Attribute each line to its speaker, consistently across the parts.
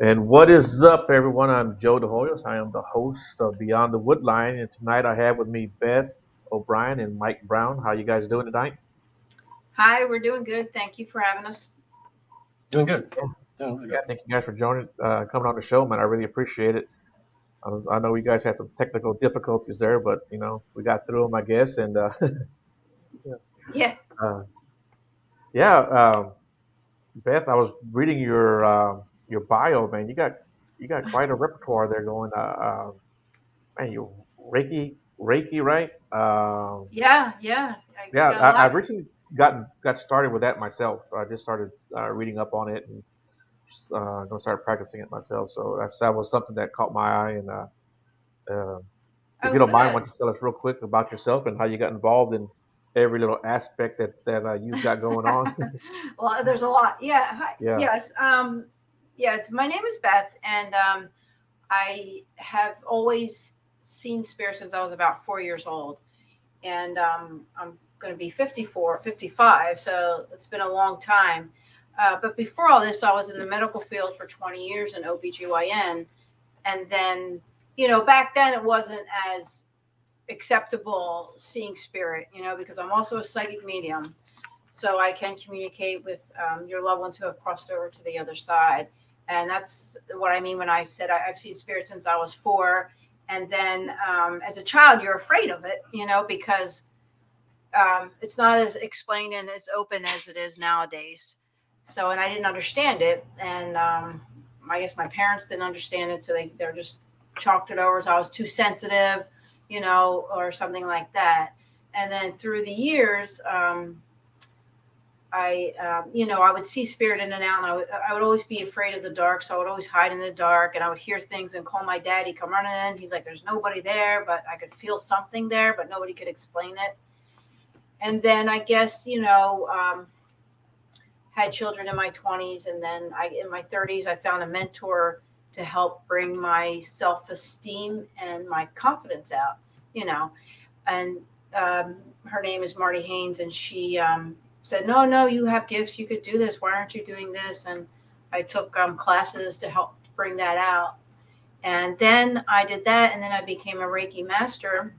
Speaker 1: And what is up, everyone? I'm Joe DeHoyos. I am the host of Beyond the Woodline, and tonight I have with me Beth O'Brien and Mike Brown. How you guys doing tonight?
Speaker 2: Hi, we're doing good. Thank you for having us.
Speaker 3: Doing good.
Speaker 1: Doing really yeah, thank you guys for joining, uh, coming on the show, man. I really appreciate it. Um, I know you guys had some technical difficulties there, but you know we got through them, I guess. And uh,
Speaker 2: yeah, yeah, uh,
Speaker 1: yeah. Um, Beth, I was reading your um, your bio, man. You got you got quite a repertoire there going. Uh, uh, man, you Reiki, Reiki, right?
Speaker 2: Um, yeah, yeah.
Speaker 1: I yeah, I, have recently gotten got started with that myself. I just started uh, reading up on it and uh, gonna start practicing it myself. So that's that was something that caught my eye. And uh, uh, if oh, you don't good. mind, why don't you tell us real quick about yourself and how you got involved in every little aspect that that uh, you've got going on?
Speaker 2: well, there's a lot. Yeah. Yeah. Yes. Um, yes. My name is Beth, and um, I have always seen spirits since I was about four years old, and um, I'm going to be 54, 55. So it's been a long time. Uh, but before all this, I was in the medical field for 20 years in OBGYN. And then, you know, back then it wasn't as acceptable seeing spirit, you know, because I'm also a psychic medium. So I can communicate with um, your loved ones who have crossed over to the other side. And that's what I mean when I said I, have seen spirit since I was four. And then um, as a child, you're afraid of it, you know, because um, it's not as explained and as open as it is nowadays. So, and I didn't understand it, and um, I guess my parents didn't understand it, so they they're just chalked it over as I was too sensitive, you know, or something like that. And then through the years, um, I, um, you know, I would see spirit in and out, and I would, I would always be afraid of the dark. So I would always hide in the dark, and I would hear things and call my daddy, come running in. He's like, "There's nobody there," but I could feel something there, but nobody could explain it and then I guess you know um, had children in my 20s, and then I in my 30s I found a mentor to help bring my self-esteem and my confidence out. You know, and um, her name is Marty Haynes, and she um, said, "No, no, you have gifts. You could do this. Why aren't you doing this?" And I took um, classes to help bring that out. And then I did that, and then I became a Reiki master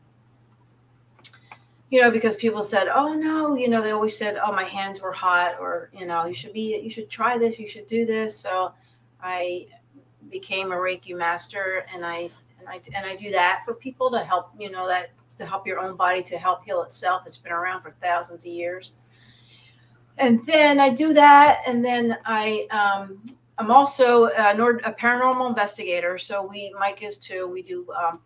Speaker 2: you know, because people said, "Oh no," you know, they always said, "Oh, my hands were hot," or you know, you should be, you should try this, you should do this. So I became a Reiki master, and I and I and I do that for people to help, you know, that to help your own body to help heal itself. It's been around for thousands of years. And then I do that, and then I um, I'm also a, a paranormal investigator. So we Mike is too. We do um,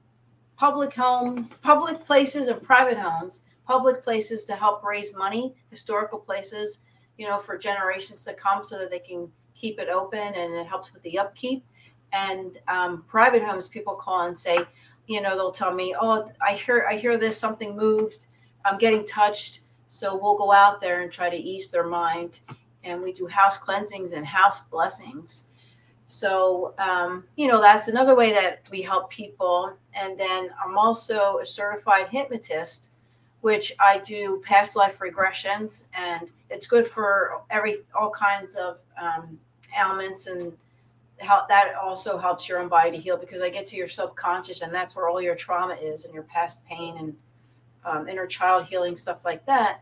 Speaker 2: public home, public places, and private homes public places to help raise money, historical places, you know, for generations to come so that they can keep it open and it helps with the upkeep. And um, private homes, people call and say, you know, they'll tell me, oh, I hear, I hear this, something moved, I'm getting touched. So we'll go out there and try to ease their mind. And we do house cleansings and house blessings. So, um, you know, that's another way that we help people. And then I'm also a certified hypnotist which I do past life regressions, and it's good for every all kinds of um, ailments and how that also helps your own body to heal because I get to your subconscious, and that's where all your trauma is and your past pain and um, inner child healing stuff like that.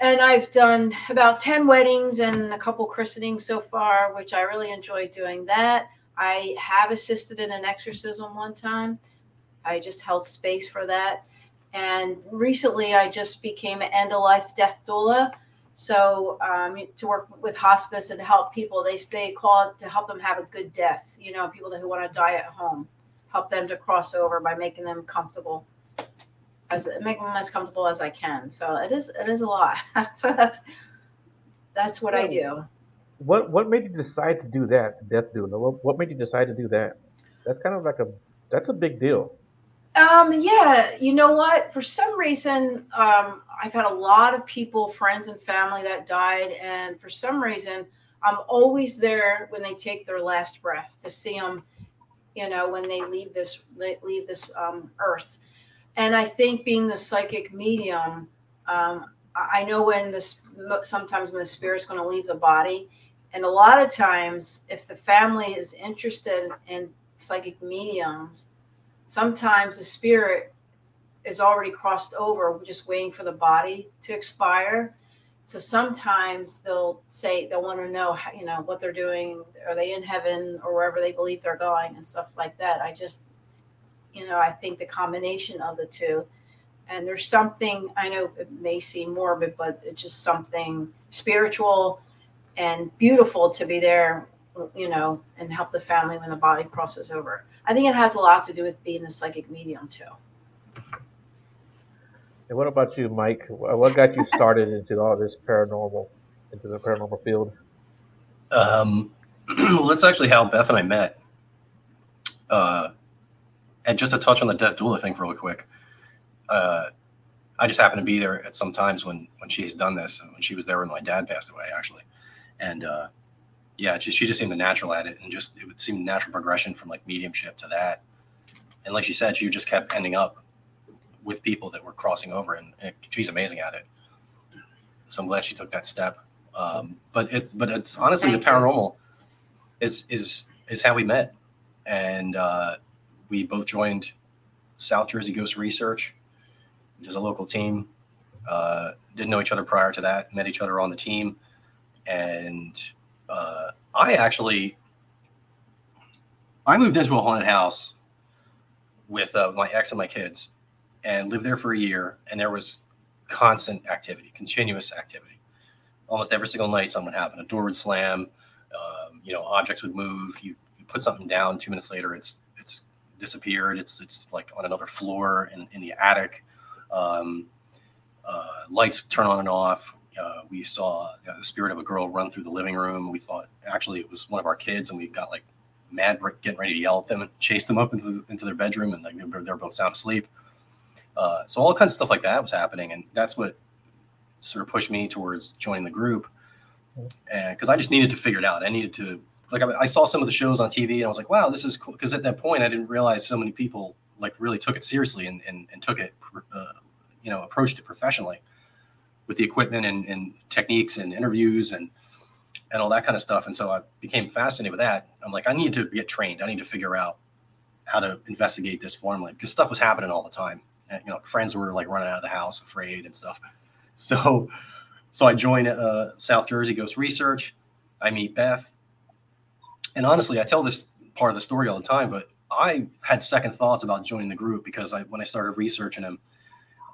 Speaker 2: And I've done about 10 weddings and a couple christenings so far, which I really enjoy doing that. I have assisted in an exorcism one time. I just held space for that and recently, I just became an end of life death doula. So um, to work with hospice and help people, they they call it to help them have a good death. You know, people who want to die at home, help them to cross over by making them comfortable, as make them as comfortable as I can. So it is it is a lot. so that's that's what I do.
Speaker 1: What what made you decide to do that, death doula? What what made you decide to do that? That's kind of like a that's a big deal.
Speaker 2: Um, yeah, you know what? For some reason, um, I've had a lot of people, friends and family that died, and for some reason, I'm always there when they take their last breath to see them. You know, when they leave this leave this um, earth, and I think being the psychic medium, um, I know when this sometimes when the spirit's going to leave the body, And a lot of times, if the family is interested in psychic mediums, sometimes the spirit is already crossed over, just waiting for the body to expire. So sometimes they'll say they'll want to know, how, you know, what they're doing. Are they in heaven or wherever they believe they're going and stuff like that. I just, you know, I think the combination of the two, and there's something I know it may seem morbid, but it's just something spiritual and beautiful to be there, you know, and help the family when the body crosses over. I think it has a lot to do with being a psychic medium too.
Speaker 1: And what about you, Mike? What got you started into all this paranormal, into the paranormal field?
Speaker 3: Um, well, that's actually how Beth and I met. Uh, and just to touch on the death doula thing really quick, uh, I just happened to be there at some times when when she's done this, when she was there when my dad passed away, actually, and uh, yeah, she, she just seemed a natural at it, and just it would seem natural progression from like mediumship to that, and like she said, she just kept ending up with people that were crossing over, and, and she's amazing at it. So I'm glad she took that step. Um, but it, but it's honestly Thank the paranormal you. is is is how we met, and uh, we both joined South Jersey Ghost Research, which is a local team. Uh, didn't know each other prior to that. Met each other on the team, and uh, I actually I moved into a haunted house with uh, my ex and my kids, and lived there for a year, and there was constant activity, continuous activity. Almost every single night, something would happen. A door would slam. Um, you know, objects would move. You, put something down. Two minutes later, it's disappeared. It's it's like on another floor in, in the attic. Um, uh, lights turn on and off. Uh, we saw the spirit of a girl run through the living room. We thought actually it was one of our kids, and we got like mad, getting ready to yell at them and chase them up into, the, into their bedroom, and like, they're, they're both sound asleep. Uh, so all kinds of stuff like that was happening, and that's what sort of pushed me towards joining the group. And because I just needed to figure it out, I needed to like I, saw some of the shows on TV, and I was like, wow, this is cool. Because at that point, I didn't realize so many people like really took it seriously and and, and took it, uh, you know, approached it professionally with the equipment and, and techniques and interviews and and all that kind of stuff. And so I became fascinated with that. I'm like, I need to get trained. I need to figure out how to investigate this formally because stuff was happening all the time you know friends were like running out of the house afraid and stuff so so i joined uh, south jersey ghost research i meet beth and honestly i tell this part of the story all the time but i had second thoughts about joining the group because I, when i started researching them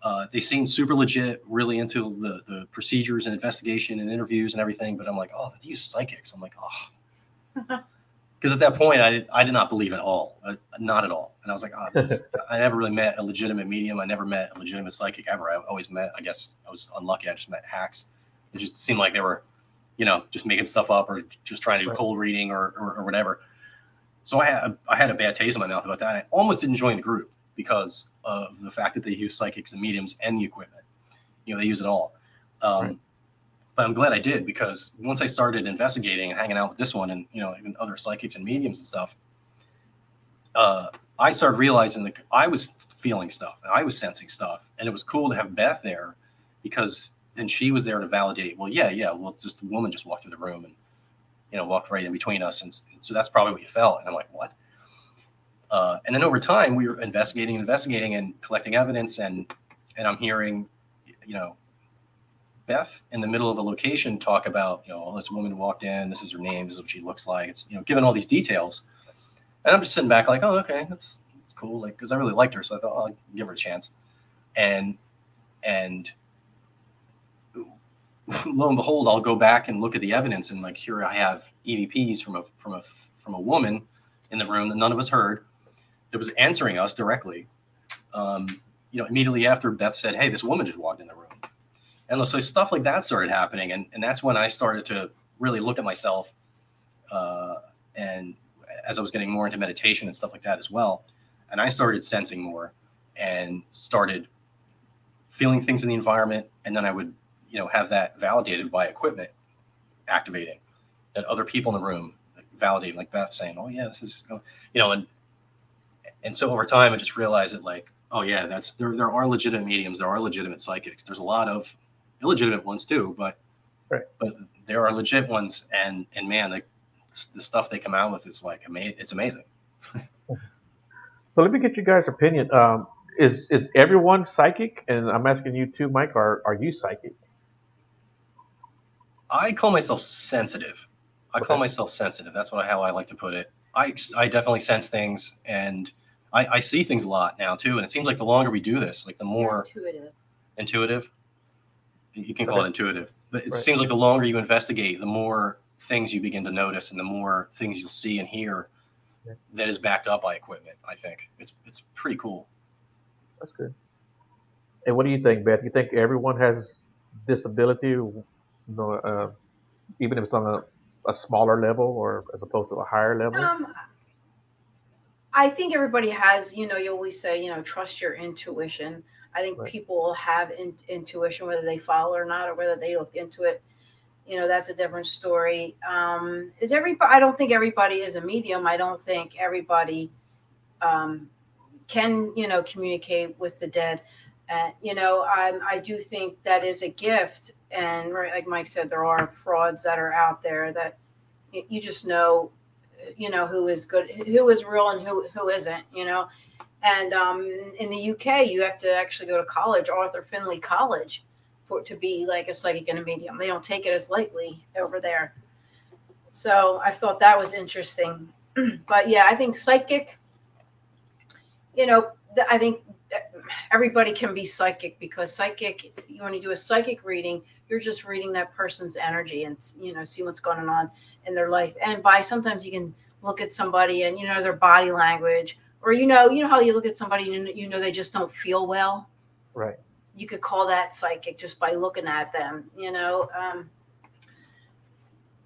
Speaker 3: uh, they seemed super legit really into the, the procedures and investigation and interviews and everything but i'm like oh they use psychics. I'm like oh because at that point I, I did not believe at all uh, not at all. And i was like oh, is, i never really met a legitimate medium. I never met a legitimate psychic ever. I always met i guess i was unlucky. I just met hacks. It just seemed like they were you know just making stuff up or just trying to do right. cold reading or, or, or, whatever. So I had, I had a bad taste in my mouth about that. I almost didn't join the group because of the fact that they use psychics and mediums and the equipment. You know they use it all. Um, right. but I'm glad I did because once I started investigating and hanging out with this one and you know even other psychics and mediums and stuff, uh, I started realizing that I was feeling stuff and I was sensing stuff, and it was cool to have Beth there because then she was there to validate. Well, yeah, yeah, well, just the woman just walked through the room and you know walked right in between us, and so that's probably what you felt. And I'm like, what? Uh, and then over time, we were investigating, investigating, and collecting evidence, and and I'm hearing, you know, Beth in the middle of a location talk about, you know, this woman walked in, this is her name, this is what she looks like. It's, you know, given all these details. And I'm just sitting back like, oh, okay, that's, that's cool. Like, cause I really liked her. So I thought, oh, I'll give her a chance. And, and lo and behold, I'll go back and look at the evidence. And like, here I have EVPs from a, from a, from a woman in the room that none of us heard that was answering us directly. Um, you know, immediately after Beth said, Hey, this woman just walked in the room and so stuff like that started happening and, and that's when i started to really look at myself uh, and as i was getting more into meditation and stuff like that as well and i started sensing more and started feeling things in the environment and then i would you know have that validated by equipment activating that other people in the room validating like beth saying oh yeah this is you know and and so over time i just realized that like oh yeah that's there there are legitimate mediums there are legitimate psychics there's a lot of illegitimate ones too, but right. but there are legit ones, and and man, the, the stuff they come out with is like ama- it's amazing.
Speaker 1: So let me get you guys' opinion. Um, is is everyone psychic? And I'm asking you too, Mike. Are are you psychic?
Speaker 3: I call myself sensitive. I call myself sensitive. That's what how I like to put it. I I definitely sense things, and I, I see things a lot now too. And it seems like the longer we do this, like the more
Speaker 2: intuitive.
Speaker 3: intuitive. You can call
Speaker 1: Okay.
Speaker 3: it intuitive, but it
Speaker 1: Right.
Speaker 3: seems like the longer you investigate, the more things you begin to notice, and the more things you'll see and hear
Speaker 1: Yeah.
Speaker 3: that is backed up by equipment. I think it's it's pretty cool.
Speaker 1: That's good. And what do you think, Beth? You think everyone has this ability, you know, uh, even if it's on a, a smaller level or as opposed to a higher level?
Speaker 2: Um, I think everybody has, you know, you always say, you know, trust your intuition. I think
Speaker 1: Right.
Speaker 2: people have in, intuition, whether they follow or not, or whether they look into it. You know, that's a different story. Um, is everybody? I don't think everybody is a medium. I don't think everybody um, can, you know, communicate with the dead. And you know, I, I do think that is a gift. And right, like Mike said, there are frauds that are out there that you just know you know who is good who is real and who who isn't you know? And um in the uk you have to actually go to college arthur findlay college for to be like a psychic and a medium. They don't take it as lightly over there. So i thought that was interesting. But yeah i think psychic you know i think everybody can be psychic because psychic you want to do a psychic reading you're just reading that person's energy and you know see what's going on in their life and by sometimes you can look at somebody and you know their body language or you know you know how you look at somebody and you know they just don't feel well
Speaker 1: Right.
Speaker 2: you could call that psychic just by looking at them you know um,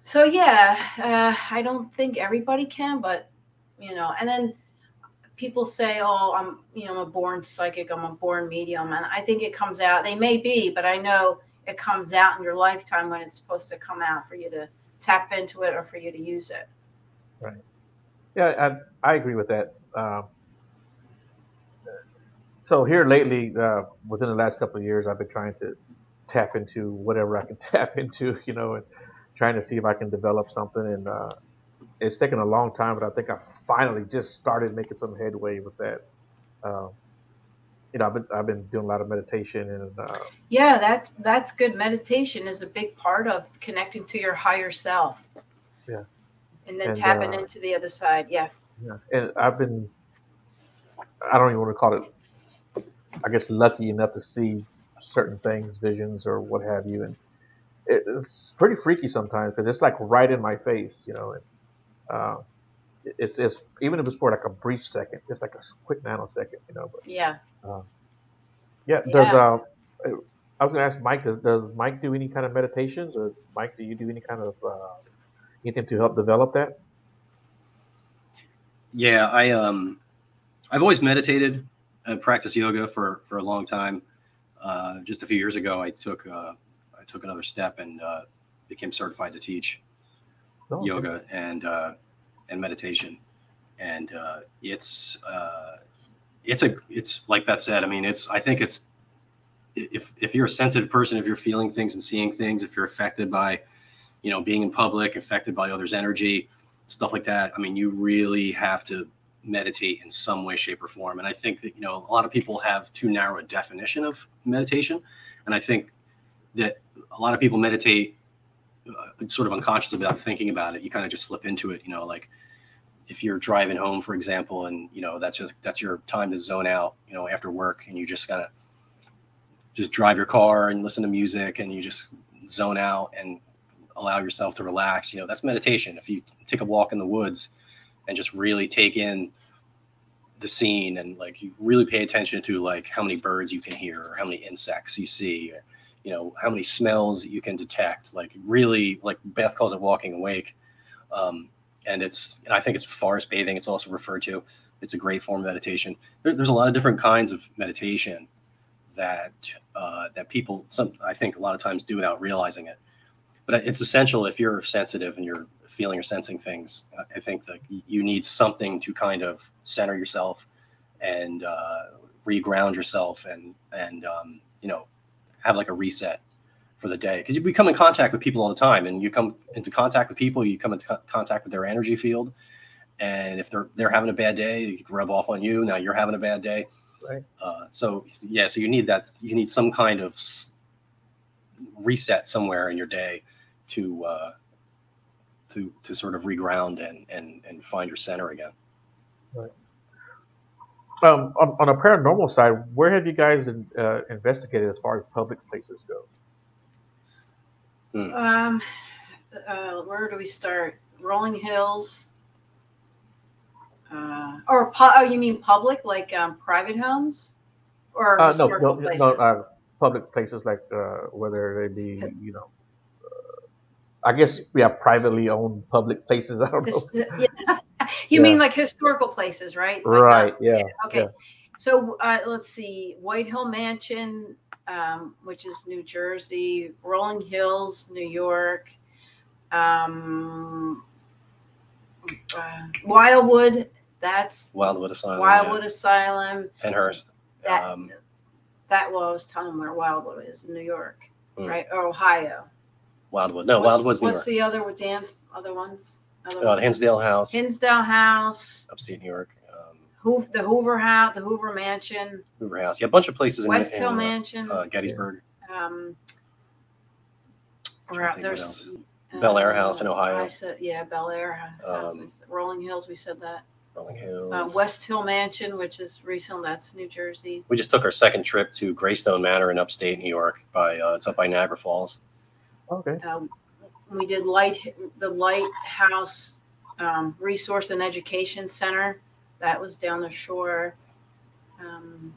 Speaker 2: so yeah uh, i don't think everybody can but you know and then people say oh i'm you know i'm a born psychic i'm a born medium and i think it comes out they may be but i know it comes out in your lifetime when it's supposed to come out for you to tap into it or for you to use it Right.
Speaker 1: Yeah, I, I agree with that. Um, so here lately, uh, within the last couple of years, I've been trying to tap into whatever I can tap into, you know, and trying to see if I can develop something. And uh, it's taken a long time, but I think I finally just started making some headway with that. Um, you know, I've been I've been doing a lot of meditation and uh,
Speaker 2: yeah that's that's good meditation is a big part of connecting to your higher self
Speaker 1: Yeah.
Speaker 2: and then
Speaker 1: And,
Speaker 2: tapping
Speaker 1: uh,
Speaker 2: into the other side yeah
Speaker 1: Yeah, and I've been, I don't even want to call it, I guess, lucky enough to see certain things, visions or what have you, and it's pretty freaky sometimes because it's like right in my face, you know. And, uh, it's it's even if it's for like a brief second, it's like a quick nanosecond, you know. But
Speaker 2: yeah
Speaker 1: yeah, does
Speaker 2: Yeah.
Speaker 1: uh, I was gonna ask Mike, does does Mike do any kind of meditations, or Mike, do you do any kind of uh, anything to help develop that?
Speaker 3: Yeah, I um, I've always meditated and practiced yoga for for a long time. Uh, just a few years ago, I took uh, I took another step and uh, became certified to teach
Speaker 1: No? Okay.
Speaker 3: yoga and uh, and meditation, and uh, it's uh, it's a it's like Beth said. I mean, it's I think it's if if you're a sensitive person, if you're feeling things and seeing things, if you're affected by you know being in public, affected by others' energy, stuff like that. I mean, you really have to meditate in some way, shape, or form. And I think that you know a lot of people have too narrow a definition of meditation, and I think that a lot of people meditate uh, sort of unconscious about thinking about it. You kind of just slip into it, you know, like if you're driving home, for example, and you know that's just that's your time to zone out, you know, after work, and you just kind of just drive your car and listen to music, and you just zone out and allow yourself to relax. You know, that's meditation. If you take a walk in the woods and just really take in the scene and like you really pay attention to like how many birds you can hear or how many insects you see or, you know how many smells you can detect like really like beth calls it walking awake um, and it's and i think it's forest bathing it's also referred to it's a great form of meditation. There, there's a lot of different kinds of meditation that uh, that people some i think a lot of times do without realizing it. But it's essential if you're sensitive and you're feeling or sensing things i think that you need something to kind of center yourself and uh, reground yourself and and um, you know have like a reset for the day. Because you become in contact with people all the time and you come into contact with people you come into co- contact with their energy field. And if they're they're having a bad day you rub off on you now you're having a bad day.
Speaker 1: Right.
Speaker 3: uh, so yeah so you need that you need some kind of s- reset somewhere in your day to uh, to to sort of reground and and and find your center again.
Speaker 1: Um, on, on a paranormal side, where have you guys uh, investigated as far as public places go?
Speaker 2: Um, uh, where do we start? Rolling Hills. Uh, or pu- oh, you mean public, like um, private homes, or
Speaker 1: Uh, no, no,
Speaker 2: places?
Speaker 1: no uh, public places like uh, whether they be, you know, uh, I guess we have privately owned public places. I don't know.
Speaker 2: Yeah. you mean like historical places, right? Like, uh,
Speaker 1: Right? Yeah.
Speaker 2: Okay.
Speaker 1: yeah.
Speaker 2: So uh, let's see, White Hill Mansion, um, which is New Jersey, Rolling Hills, New York, um, uh, Wildwood. That's
Speaker 3: wildwood asylum
Speaker 2: Wildwood Asylum.
Speaker 3: yeah. pennhurst
Speaker 2: That
Speaker 3: um,
Speaker 2: that well, I was telling where Wildwood is in New York,
Speaker 3: Mm.
Speaker 2: right? Or Ohio.
Speaker 3: wildwood no
Speaker 2: What's-
Speaker 3: wildwood's new
Speaker 2: What's
Speaker 3: york
Speaker 2: the other with Dan's other ones? Other
Speaker 3: uh,
Speaker 2: ones?
Speaker 3: hinsdale house
Speaker 2: Hinsdale House,
Speaker 3: upstate new york um,
Speaker 2: Hoover, the Hoover House, the Hoover Mansion,
Speaker 3: hoover house yeah a bunch of places
Speaker 2: West
Speaker 3: in
Speaker 2: Hill
Speaker 3: uh,
Speaker 2: Mansion.
Speaker 3: uh, gettysburg
Speaker 2: um,
Speaker 3: Trying
Speaker 2: or
Speaker 3: to think what
Speaker 2: there's
Speaker 3: else. Bel Air
Speaker 2: uh,
Speaker 3: House in Ohio.
Speaker 2: I said, yeah, Bel Air House.
Speaker 3: Um,
Speaker 2: Rolling Hills, we said that.
Speaker 3: rolling hills
Speaker 2: Uh, West Hill Mansion, which is recent, that's New Jersey.
Speaker 3: we just took our second trip to greystone manor in upstate new york by uh, it's up by niagara falls
Speaker 1: Okay.
Speaker 2: Um, we did light the Lighthouse um, Resource and Education Center. That was down the shore. Um,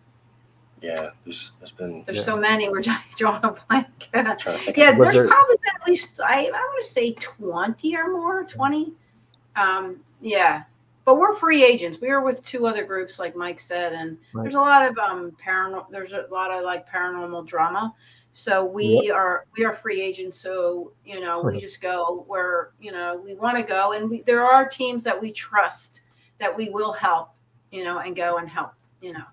Speaker 3: yeah there's, there's been
Speaker 2: there's
Speaker 1: Yeah.
Speaker 2: so many. We're drawing a blank.
Speaker 3: I'm trying to think
Speaker 2: Yeah, there's
Speaker 1: there-
Speaker 2: probably been at least I, I want to say twenty or more, twenty. Um, yeah, but we're free agents. We are with two other groups, like Mike said, and
Speaker 1: Right.
Speaker 2: there's a lot of um paranormal. There's a lot of like paranormal drama. So we are we are free agents. So you know we just go where you know we want to go, and we there are teams that we trust that we will help. You know, and go and help. You know,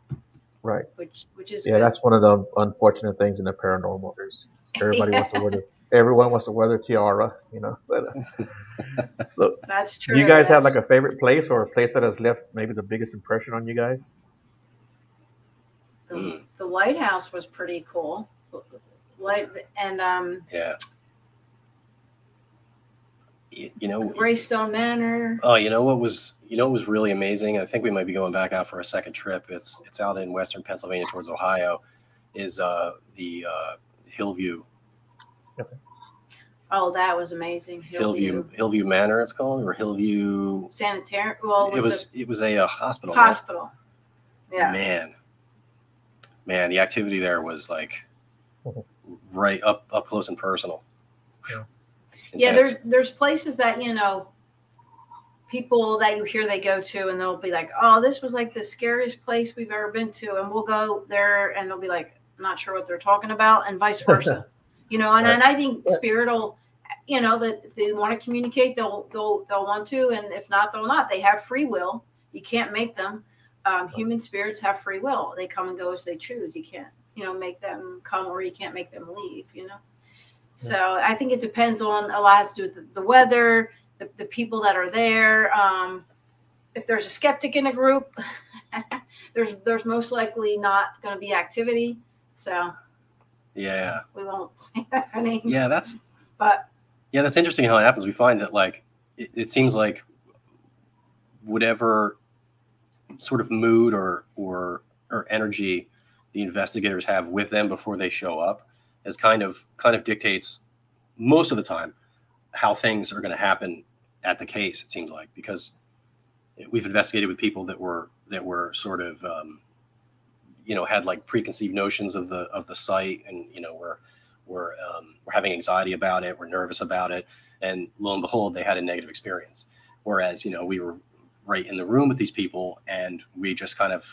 Speaker 1: Right.
Speaker 2: which which is
Speaker 1: Yeah,
Speaker 2: good.
Speaker 1: that's one of the unfortunate things in the paranormal. There's everybody wants to wear the everyone wants to wear their tiara, you know. But, uh, so,
Speaker 2: that's true.
Speaker 1: do you guys have like a favorite place or a place that has left maybe the biggest impression on you guys?
Speaker 2: the,
Speaker 3: Mm.
Speaker 2: the lighthouse was pretty cool light and um
Speaker 3: yeah you, you know
Speaker 2: greystone manor
Speaker 3: Oh, you know what was you know what was really amazing? I think we might be going back out for a second trip. It's it's out in western Pennsylvania towards Ohio. Is uh, the uh, Hillview
Speaker 2: oh that was amazing
Speaker 3: Hillview Hillview Manor? It's called or Hillview.
Speaker 2: sanitarium well
Speaker 3: It
Speaker 2: was,
Speaker 3: was it was a, uh hospital.
Speaker 2: a hospital yeah
Speaker 3: Man, man, the activity there was like right up up close and personal.
Speaker 1: Yeah.
Speaker 2: Yeah there's there's places that you know people that you hear they go to and they'll be like oh this was like the scariest place we've ever been to and we'll go there and they'll be like not sure what they're talking about and vice versa. You know and,
Speaker 1: Right.
Speaker 2: and i think
Speaker 1: Right.
Speaker 2: spirit will you know that they want to communicate they'll they'll they'll want to and if not they'll not. They have free will. You can't make them um, human spirits have free will. They come and go as they choose. You can't you know make them come or you can't make them leave you know so i think it depends on a lot has to do with the, the weather the, the people that are there um, if there's a skeptic in a group there's there's most likely not going to be activity so
Speaker 3: yeah.
Speaker 2: we won't say their names
Speaker 3: Yeah, that's
Speaker 2: but
Speaker 3: Yeah, that's interesting how it happens. We find that like it, it seems like whatever sort of mood or or or energy the investigators have with them before they show up is kind of kind of dictates most of the time how things are going to happen at the case. It seems like because we've investigated with people that were that were sort of um, you know had like preconceived notions of the of the site and you know were were um, were having anxiety about it, were nervous about it, and lo and behold, they had a negative experience. Whereas you know we were right in the room with these people, and we just kind of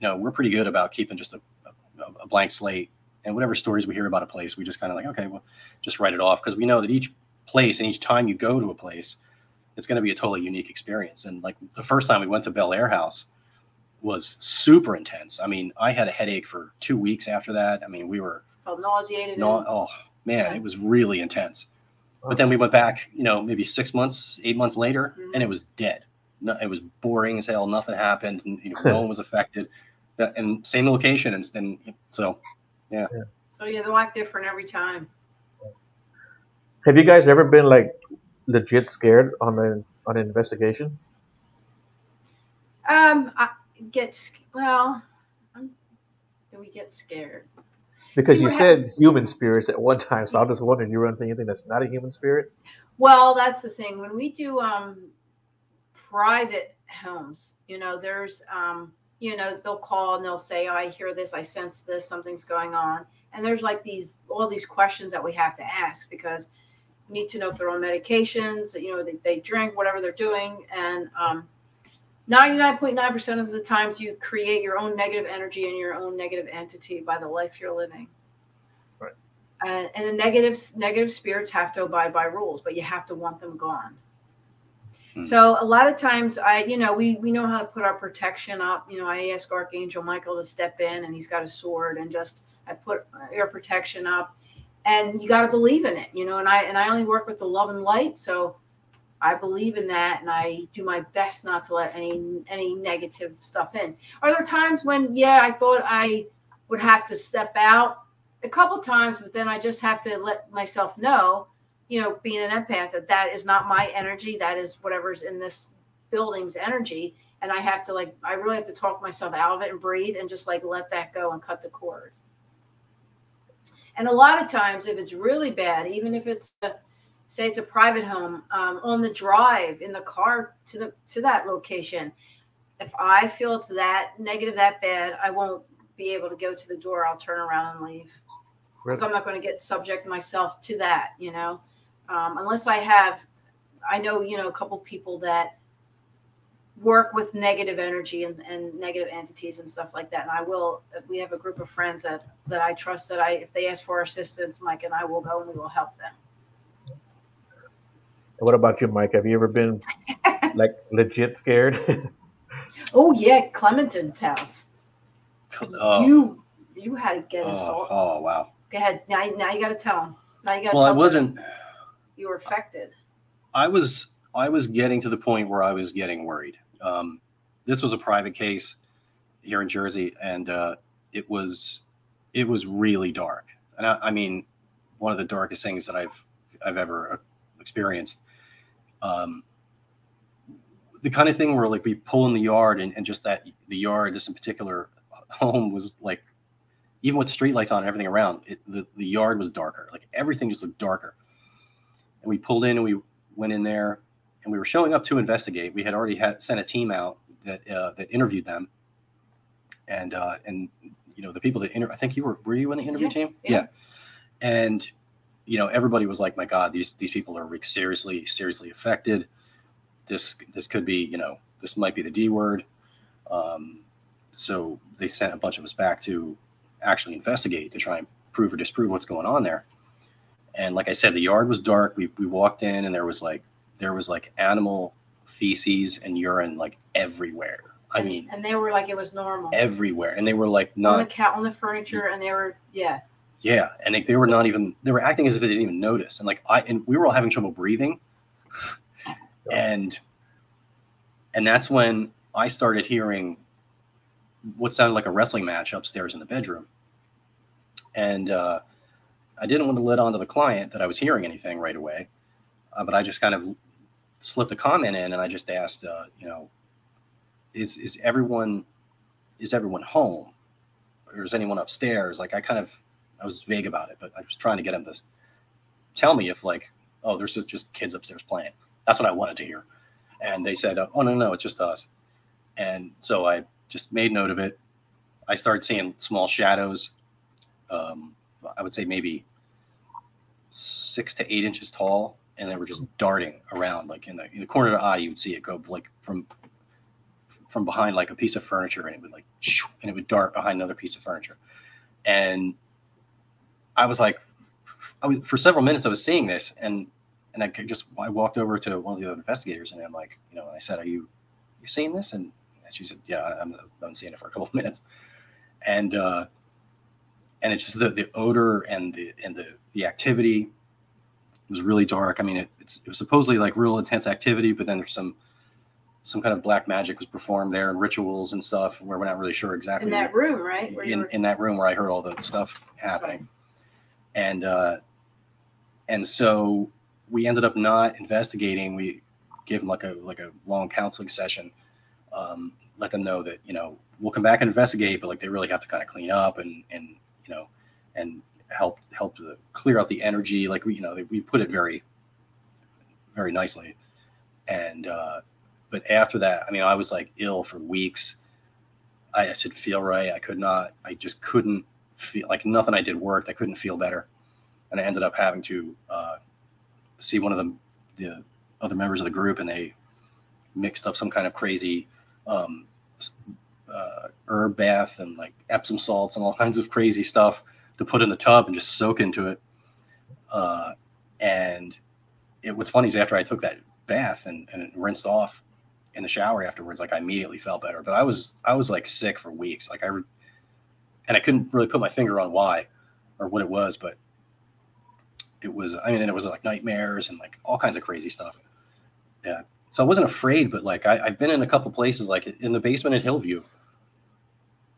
Speaker 3: you know we're pretty good about keeping just a, a, a blank slate, and whatever stories we hear about a place, we just kind of like okay, well, just write it off because we know that each place and each time you go to a place, it's going to be a totally unique experience. And like the first time we went to Bel Air House was super intense. I mean, I had a headache for two weeks after that. I mean, we were
Speaker 2: felt nauseated
Speaker 3: no, oh man, it was really intense. But then we went back, you know, maybe six months, eight months later, mm-hmm. and it was dead. No, it was boring as hell. Nothing happened. And, you know, no one was affected. And same location, and then so
Speaker 2: So yeah, they're like different every time.
Speaker 1: Have you guys ever been like legit scared on an on an investigation?
Speaker 2: Um, I get sc- well. um, Do we get scared?
Speaker 1: Because
Speaker 2: See,
Speaker 1: you
Speaker 2: what
Speaker 1: said human spirits at one time, so I'm just wondering you run into anything that's not a human spirit?
Speaker 2: Well, that's the thing. When we do um private homes, you know, there's um, you know, they'll call and they'll say, oh, I hear this, I sense this, something's going on. And there's like these all these questions that we have to ask because we need to know if they're on medications, you know, they, they drink, whatever they're doing. And um 99.9% of the times you create your own negative energy and your own negative entity by the life you're living.
Speaker 1: Right.
Speaker 2: Uh, and the negative negative spirits have to abide by rules, but you have to want them gone.
Speaker 3: Hmm.
Speaker 2: So a lot of times, I you know we we know how to put our protection up. You know, I ask Archangel Michael to step in, and he's got a sword, and just I put air protection up, and you got to believe in it. You know, and I and I only work with the love and light, so I believe in that, and I do my best not to let any any negative stuff in. Are there times when yeah, I thought I would have to step out a couple times, but then I just have to let myself know, you know, being an empath, that that is not my energy. That is whatever's in this building's energy. And I have to like, I really have to talk myself out of it and breathe and just like let that go and cut the cord. And a lot of times, if it's really bad, even if it's a, say it's a private home um, on the drive in the car to the to that location, if I feel it's that negative, that bad, I won't be able to go to the door. I'll turn around and leave because I'm not going to get subject myself to that, you know, um, unless I have, I know, you know, a couple people that work with negative energy and, and negative entities and stuff like that. And I will, we have a group of friends that, that I trust that I, if they ask for assistance, Mike and I will go and we will help them.
Speaker 1: What about you, Mike? Have you ever been like legit scared?
Speaker 2: Oh yeah. Clementon's house.
Speaker 3: oh,
Speaker 2: You, you had to get
Speaker 3: oh, oh, wow.
Speaker 2: Go ahead. Now, now you got to tell them. Now you got to
Speaker 3: Well, I
Speaker 2: tell them
Speaker 3: wasn't.
Speaker 2: You were affected.
Speaker 3: I was I was getting to the point where I was getting worried. Um, this was a private case here in Jersey, and uh, it was it was really dark. And I, I mean, one of the darkest things that I've I've ever uh, experienced. Um, the kind of thing where like we pull in the yard and, and just that the yard, this in particular home was like, even with streetlights on and everything around, it, the, the yard was darker. Like everything just looked darker. And we pulled in and we went in there and we were showing up to investigate. We had already had sent a team out that uh, that interviewed them, and uh, and you know the people that inter- I think you were were you in the interview
Speaker 2: Yeah,
Speaker 3: team?
Speaker 2: yeah.
Speaker 3: And you know everybody was like, my God, these these people are re- seriously seriously affected. This this could be you know this might be the D word. Um, so they sent a bunch of us back to actually investigate to try and prove or disprove what's going on there. And like I said, the yard was dark. We, we walked in and there was like there was like animal feces and urine like everywhere. I
Speaker 2: And-
Speaker 3: mean
Speaker 2: and they were like it was normal
Speaker 3: everywhere. And they were like not
Speaker 2: on the cat on the furniture, and they were yeah.
Speaker 3: yeah. And like, they were not even they were acting as if they didn't even notice. And like I and we were all having trouble breathing. And and that's when I started hearing what sounded like a wrestling match upstairs in the bedroom. And uh, I didn't want to let on to the client that I was hearing anything right away, uh, but I just kind of slipped a comment in, and I just asked, uh, you know, is is everyone is everyone home, or is anyone upstairs? Like I kind of I was vague about it, but I was trying to get him to tell me if like, oh, there's just, just kids upstairs playing. That's what I wanted to hear, and they said, oh no no, it's just us, and so I just made note of it. I started seeing small shadows. Um, I would say maybe six to eight inches tall, and they were just darting around. Like in the, in the corner of the eye, you would see it go like from from behind like a piece of furniture, and it would like and it would dart behind another piece of furniture. And I was like, I was, for several minutes, I was seeing this, and and I just I walked over to one of the other investigators, and I'm like, you know, I said, "Are you you seeing this?" And she said, "Yeah, I'm, I've been seeing it for a couple of minutes." And uh, and it's just the, the odor and the and the the activity was really dark. I mean, it, it's, it was supposedly like real intense activity, but then there's some some kind of black magic was performed there and rituals and stuff where we're not really sure exactly
Speaker 2: In that room, right? Where
Speaker 3: in,
Speaker 2: were-
Speaker 3: in that room where I heard all the stuff happening. And uh, and so we ended up not investigating. We gave them like a like a long counseling session. Um, let them know that you know we'll come back and investigate, but like they really have to kind of clean up and and you know and help help clear out the energy. Like we you know we put it very very nicely. And uh, but after that, I mean, I was like ill for weeks. I, I didn't feel right. I could not. I just couldn't feel like nothing I did worked. I couldn't feel better, and I ended up having to uh, see one of the the other members of the group, and they mixed up some kind of crazy um, uh, herb bath and like Epsom salts and all kinds of crazy stuff to put in the tub and just soak into it. Uh, and it what's funny is after I took that bath and, and rinsed off in the shower afterwards, like I immediately felt better. But I was I was like sick for weeks. Like I re- and I couldn't really put my finger on why or what it was, but it was I mean, and it was like nightmares and like all kinds of crazy stuff. Yeah. So I wasn't afraid, but like I, I've been in a couple places, like in the basement at Hillview.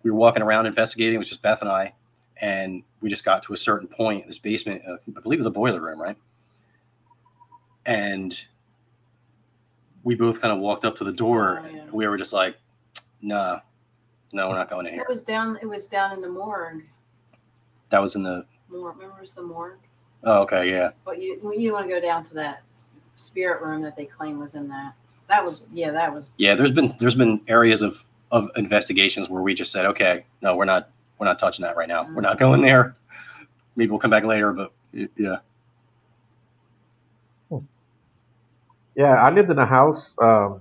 Speaker 3: We were walking around investigating, it was just Beth and I, and we just got to a certain point in this basement, uh, I believe the boiler room, right? And we both kind of walked up to the door.
Speaker 2: Oh, yeah.
Speaker 3: We were just like, nah, no, we're not going in here.
Speaker 2: It was down. It was down in the morgue.
Speaker 3: That was in the,
Speaker 2: morgue. remember it was the morgue?
Speaker 3: oh, okay, yeah.
Speaker 2: But you you want to go down to that spirit room that they claim was in that. That was yeah. That was
Speaker 3: Yeah, there's been there's been areas of of investigations where we just said, okay, no, we're not we're not touching that right now. We're not going there. Maybe we'll come back later, but yeah.
Speaker 1: Yeah, I lived in a house um,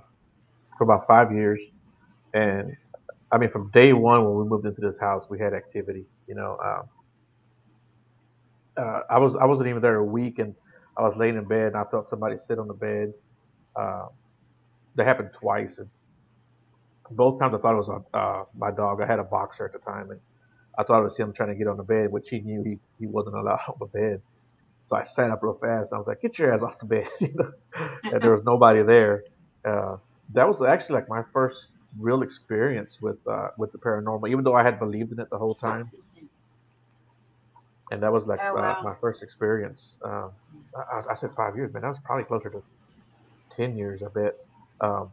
Speaker 1: for about five years, and I mean, from day one when we moved into this house, we had activity. You know, um, uh, I was I wasn't even there a week, and I was laying in bed, and I felt somebody sit on the bed. Uh, that happened twice, and both times I thought it was uh, my dog. I had a boxer at the time, and I thought it was him trying to get on the bed, which he knew he, he wasn't allowed on the bed. So I sat up real fast. And I was like, "Get your ass off the bed!" you know? and there was nobody there. Uh, that was actually like my first real experience with uh, with the paranormal, even though I had believed in it the whole time. And that was like
Speaker 2: Oh,
Speaker 1: uh,
Speaker 2: wow.
Speaker 1: my first experience. Um, I, I- I said five years, man. That was probably closer to ten years, I bet. Um,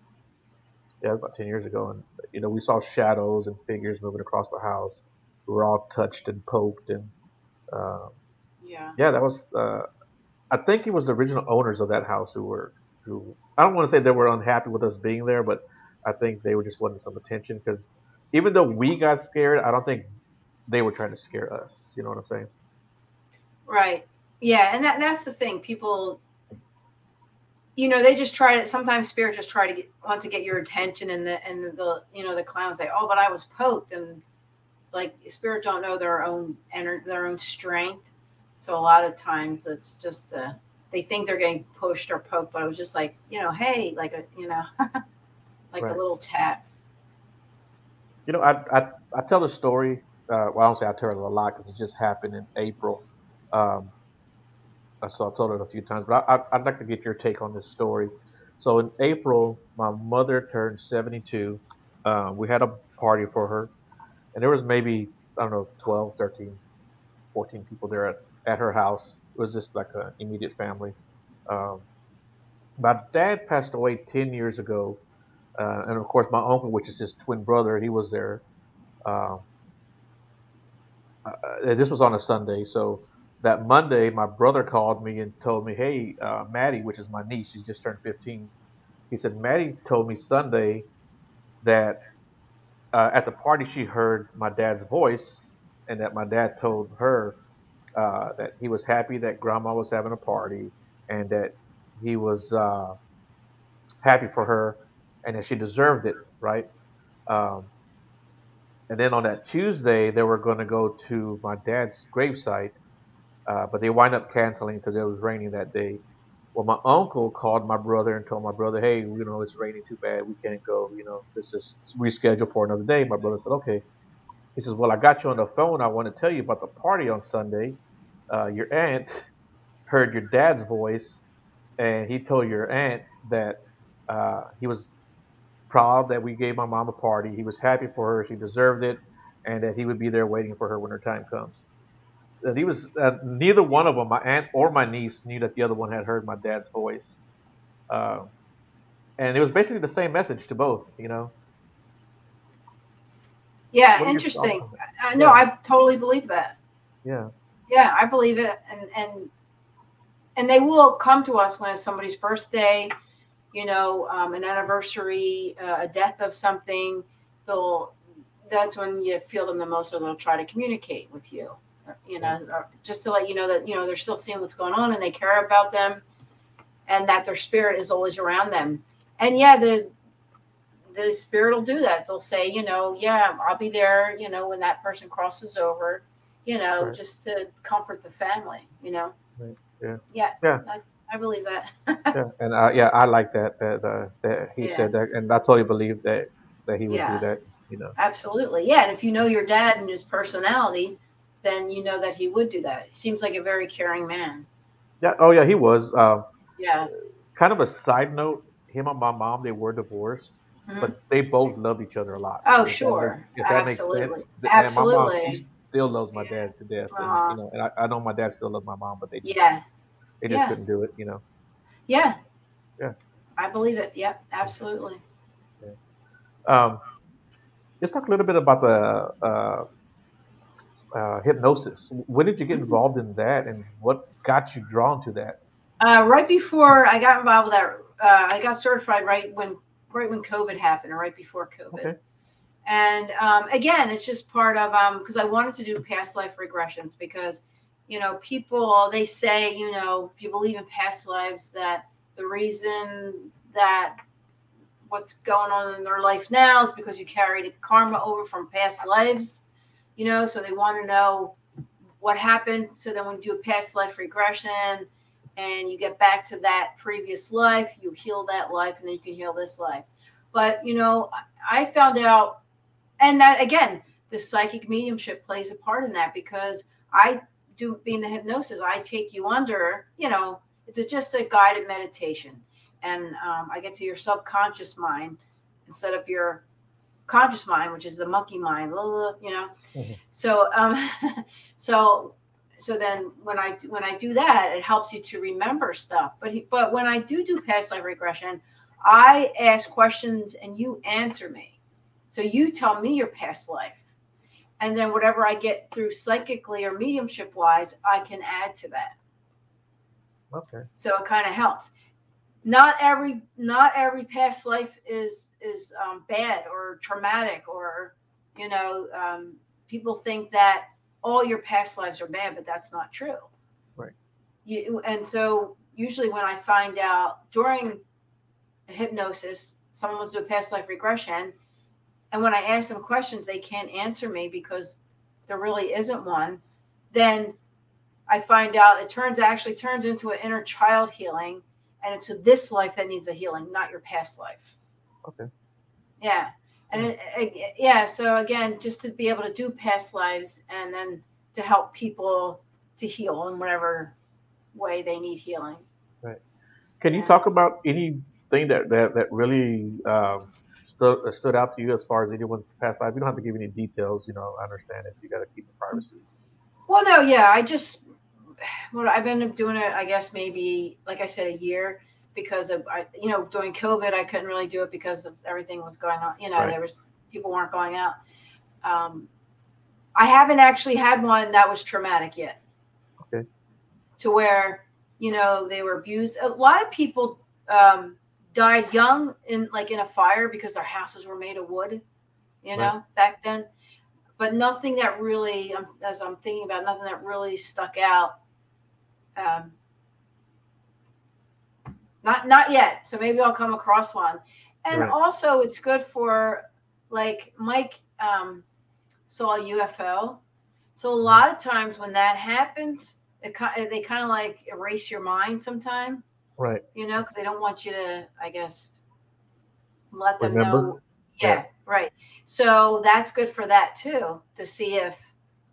Speaker 1: yeah, about ten years ago, and you know we saw shadows and figures moving across the house. We were all touched and poked, and uh,
Speaker 2: yeah.
Speaker 1: yeah, that was. Uh, I think it was the original owners of that house who were who. I don't want to say they were unhappy with us being there, but I think they were just wanting some attention because even though we got scared, I don't think they were trying to scare us. You know what I'm saying?
Speaker 2: Right. Yeah, and that, that's the thing. People, you know, they just try to. Sometimes spirit just try to get want to get your attention, and the and the you know the clowns say, "Oh, but I was poked," and like spirit don't know their own ener- their own strength. So a lot of times it's just uh, they think they're getting pushed or poked, but it was just like you know, hey, like a you know, like
Speaker 1: Right.
Speaker 2: a little tap.
Speaker 1: You know, I I, I tell the story. Uh, well, I don't say I tell it a lot because it just happened in April. Um, so I've told it a few times, but I, I'd like to get your take on this story. So in April, my mother turned 72. Uh, we had a party for her, and there was maybe I don't know 12, 13, 14 people there at, at her house. It was just like an immediate family. Um, my dad passed away 10 years ago, uh, and of course my uncle, which is his twin brother, he was there. Um, uh, this was on a Sunday, so that Monday, my brother called me and told me, "Hey, uh, Maddie, which is my niece, she's just turned 15." He said, "Maddie told me Sunday that uh, at the party she heard my dad's voice, and that my dad told her uh, that he was happy that Grandma was having a party, and that he was uh, happy for her, and that she deserved it, right?" Um, and then on that Tuesday, they were going to go to my dad's gravesite, uh, but they wind up canceling because it was raining that day. Well, my uncle called my brother and told my brother, "Hey, you know, it's raining too bad. We can't go. You know, let's just reschedule for another day." My brother said, "Okay." He says, "Well, I got you on the phone. I want to tell you about the party on Sunday. Uh, your aunt heard your dad's voice, and he told your aunt that uh, he was proud that we gave my mom a party. He was happy for her; she deserved it, and that he would be there waiting for her when her time comes." And he was uh, neither one of them, my aunt or my niece, knew that the other one had heard my dad's voice, uh, and it was basically the same message to both. You know.
Speaker 2: Yeah,
Speaker 1: What are your
Speaker 2: interesting. I no,
Speaker 1: Yeah.
Speaker 2: I totally believe that.
Speaker 1: Yeah.
Speaker 2: Yeah, I believe it, and and and they will come to us when it's somebody's birthday, you know, um, an anniversary, uh, a death of something. They'll that's when you feel them the most, or they'll try to communicate with you, you know, just to let you know that you know they're still seeing what's going on and they care about them, and that their spirit is always around them. And yeah, the the spirit will do that. They'll say, you know, yeah, I'll be there, you know, when that person crosses over you know,
Speaker 1: Right.
Speaker 2: just to comfort the family, you know.
Speaker 1: Right. Yeah.
Speaker 2: Yeah.
Speaker 1: Yeah.
Speaker 2: I, I believe that.
Speaker 1: yeah, and uh, yeah, I like that that uh, that he
Speaker 2: Yeah.
Speaker 1: said that, and I totally believe that that he would
Speaker 2: Yeah.
Speaker 1: do that. You know,
Speaker 2: Absolutely. Yeah. And if you know your dad and his personality, then you know that he would do that. He seems like a very caring man.
Speaker 1: yeah. Oh yeah, he was. Uh,
Speaker 2: Yeah.
Speaker 1: kind of a side note. Him and my mom, they were divorced,
Speaker 2: Mhm.
Speaker 1: but they both love each other a lot.
Speaker 2: Oh,
Speaker 1: If that
Speaker 2: sure.
Speaker 1: makes- if that
Speaker 2: Absolutely.
Speaker 1: makes sense. Th- and my mom,
Speaker 2: Absolutely.
Speaker 1: still loves my
Speaker 2: Yeah.
Speaker 1: dad to death. And, you know, and I, I know my dad still loves my mom, but they just,
Speaker 2: Yeah.
Speaker 1: they just
Speaker 2: Yeah.
Speaker 1: couldn't do it. You know.
Speaker 2: Yeah.
Speaker 1: Yeah.
Speaker 2: I believe it. Yeah. Absolutely.
Speaker 1: Um, let's talk a little bit about the uh, uh, hypnosis. When did you
Speaker 2: Mm-hmm.
Speaker 1: get involved in that, and what got you drawn to that?
Speaker 2: Uh, right before I got involved with that, uh, I got certified right when right when COVID happened, or right before COVID.
Speaker 1: Okay.
Speaker 2: And um, again, it's just part of um because I wanted to do past life regressions because you know people they say you know if you believe in past lives that the reason that what's going on in their life now is because you carried karma over from past lives you know so they want to know what happened. So then when you do a past life regression and you get back to that previous life you heal that life and then you can heal this life. But you know i found out and that again the psychic mediumship plays a part in that because i do being the hypnosis i take you under you know it's a, just a guided meditation. And um, i get to your subconscious mind instead of your conscious mind which is the monkey mind blah, blah, you know?
Speaker 1: Mhm.
Speaker 2: so um so so then when i when i do that it helps you to remember stuff. But he, but when i do do past life regression i ask questions and you answer me. So you tell me your past life. And then whatever i get through psychically or mediumship wise i can add to that.
Speaker 1: Okay.
Speaker 2: so it kind of helps not every not every past life is is um, bad or traumatic or you know um, people think that all your past lives are bad but that's not true
Speaker 1: Right.
Speaker 2: you and so usually when i find out during hypnosis someone wants to do a past life regression and when i ask them questions they can't answer me because there really isn't one then I find out it turns actually turns into an inner child healing, and it's this life that needs a healing, not your past life.
Speaker 1: Okay.
Speaker 2: Yeah, and it, it- yeah, so again, just to be able to do past lives, and then to help people to heal in whatever way they need healing. Right.
Speaker 1: Can you
Speaker 2: Yeah.
Speaker 1: talk about anything that that that really um, stood stood out to you as far as anyone's past life? You don't have to give any details. You know, I understand if You got to keep the privacy.
Speaker 2: Well, no, yeah, I just well, I've been doing it. I guess maybe, like I said, a year because of I, you know, during COVID, I couldn't really do it because of everything was going on. You know,
Speaker 1: Right.
Speaker 2: there was people weren't going out. Um, I haven't actually had one that was traumatic yet.
Speaker 1: Okay.
Speaker 2: To where you know they were abused. A lot of people um, died young in like in a fire because their houses were made of wood. You know, back then but nothing that really, um, as I'm thinking about, nothing that really stuck out. Um, not not yet. So maybe I'll come across one. And
Speaker 1: Right.
Speaker 2: also, it's good for like Mike um, saw a UFO. So a lot of times when that happens, it they kind of like erase your mind sometime,
Speaker 1: Right.
Speaker 2: you know, because they don't want you to, I guess, let them
Speaker 1: Remember?
Speaker 2: know. Yeah, right. So that's good for that too, to see if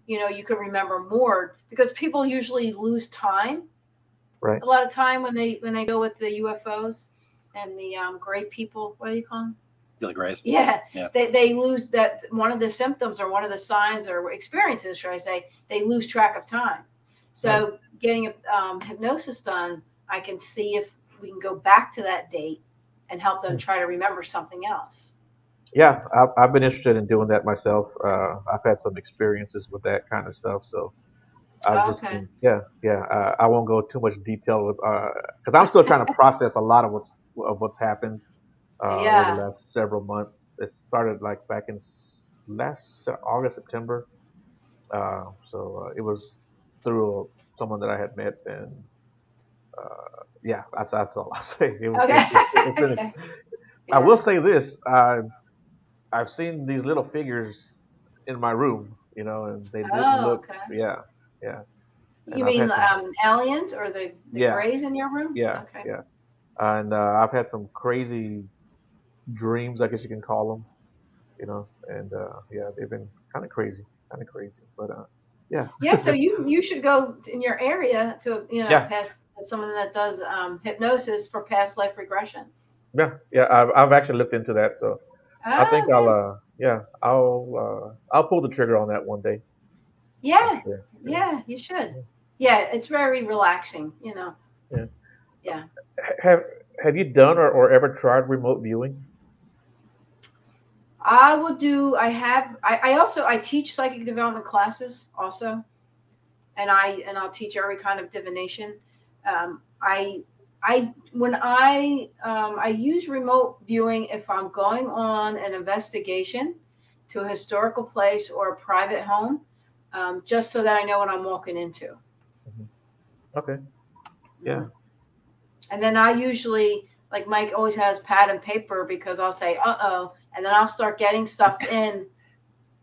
Speaker 2: you know you can remember more because people usually lose time.
Speaker 1: Right.
Speaker 2: A lot of time when they when they go with the UFOs and the um, gray people. What do you call them?
Speaker 3: Feel like Grace.
Speaker 2: Yeah,
Speaker 3: Yeah.
Speaker 2: They, they lose that one of the symptoms or one of the signs or experiences, should I say, they lose track of time. So getting um, hypnosis done, I can see if we can go back to that date and help them try to remember something else.
Speaker 1: Yeah, I've, I've been interested in doing that myself. Uh, I've had some experiences with that kind of stuff, so I've just
Speaker 2: Okay.
Speaker 1: been, yeah, yeah. Uh, I won't go too much detail with because I'm still trying to process a lot of what's of what's happened uh,
Speaker 2: Yeah.
Speaker 1: over the last several months. It started like back in last August, September. Uh, so uh, it was through someone that I had met, and uh, yeah, that's that's all I'll say. It
Speaker 2: Okay.
Speaker 1: it's been
Speaker 2: Okay.
Speaker 1: I will say this: I, I've seen these little figures in my room, you know, and they didn't
Speaker 2: Oh,
Speaker 1: look,
Speaker 2: okay.
Speaker 1: yeah, yeah, and
Speaker 2: You
Speaker 1: I've
Speaker 2: mean
Speaker 1: some-
Speaker 2: um, aliens or the, the
Speaker 1: Yeah.
Speaker 2: grays in your room?
Speaker 1: yeah,
Speaker 2: Okay.
Speaker 1: yeah, and uh, I've had some crazy dreams, I guess you can call them, you know, and uh, yeah, they've been kind of crazy, kind of crazy, but uh, yeah,
Speaker 2: Yeah. So you you should go in your area to you know
Speaker 1: Yeah.
Speaker 2: past someone that does um, hypnosis for past life regression.
Speaker 1: yeah, yeah. I've I've actually looked into that, so I think
Speaker 2: Ah,
Speaker 1: I'll, uh, yeah, I'll uh, I'll pull the trigger on that one day.
Speaker 2: yeah.
Speaker 1: Yeah,
Speaker 2: Yeah, you should. Yeah, it's very relaxing, you know.
Speaker 1: Yeah. Yeah. Have Have you done or, or ever tried remote viewing?
Speaker 2: I will do I have I, I also I teach psychic development classes also. And I and I'll teach every kind of divination. Um, I I when I um, I use remote viewing if I'm going on an investigation to a historical place or a private home, um, just so that I know what I'm walking into.
Speaker 1: Okay. Yeah.
Speaker 2: And then I usually, like Mike always has pad and paper because I'll say, uh oh. And then I'll start getting stuff in,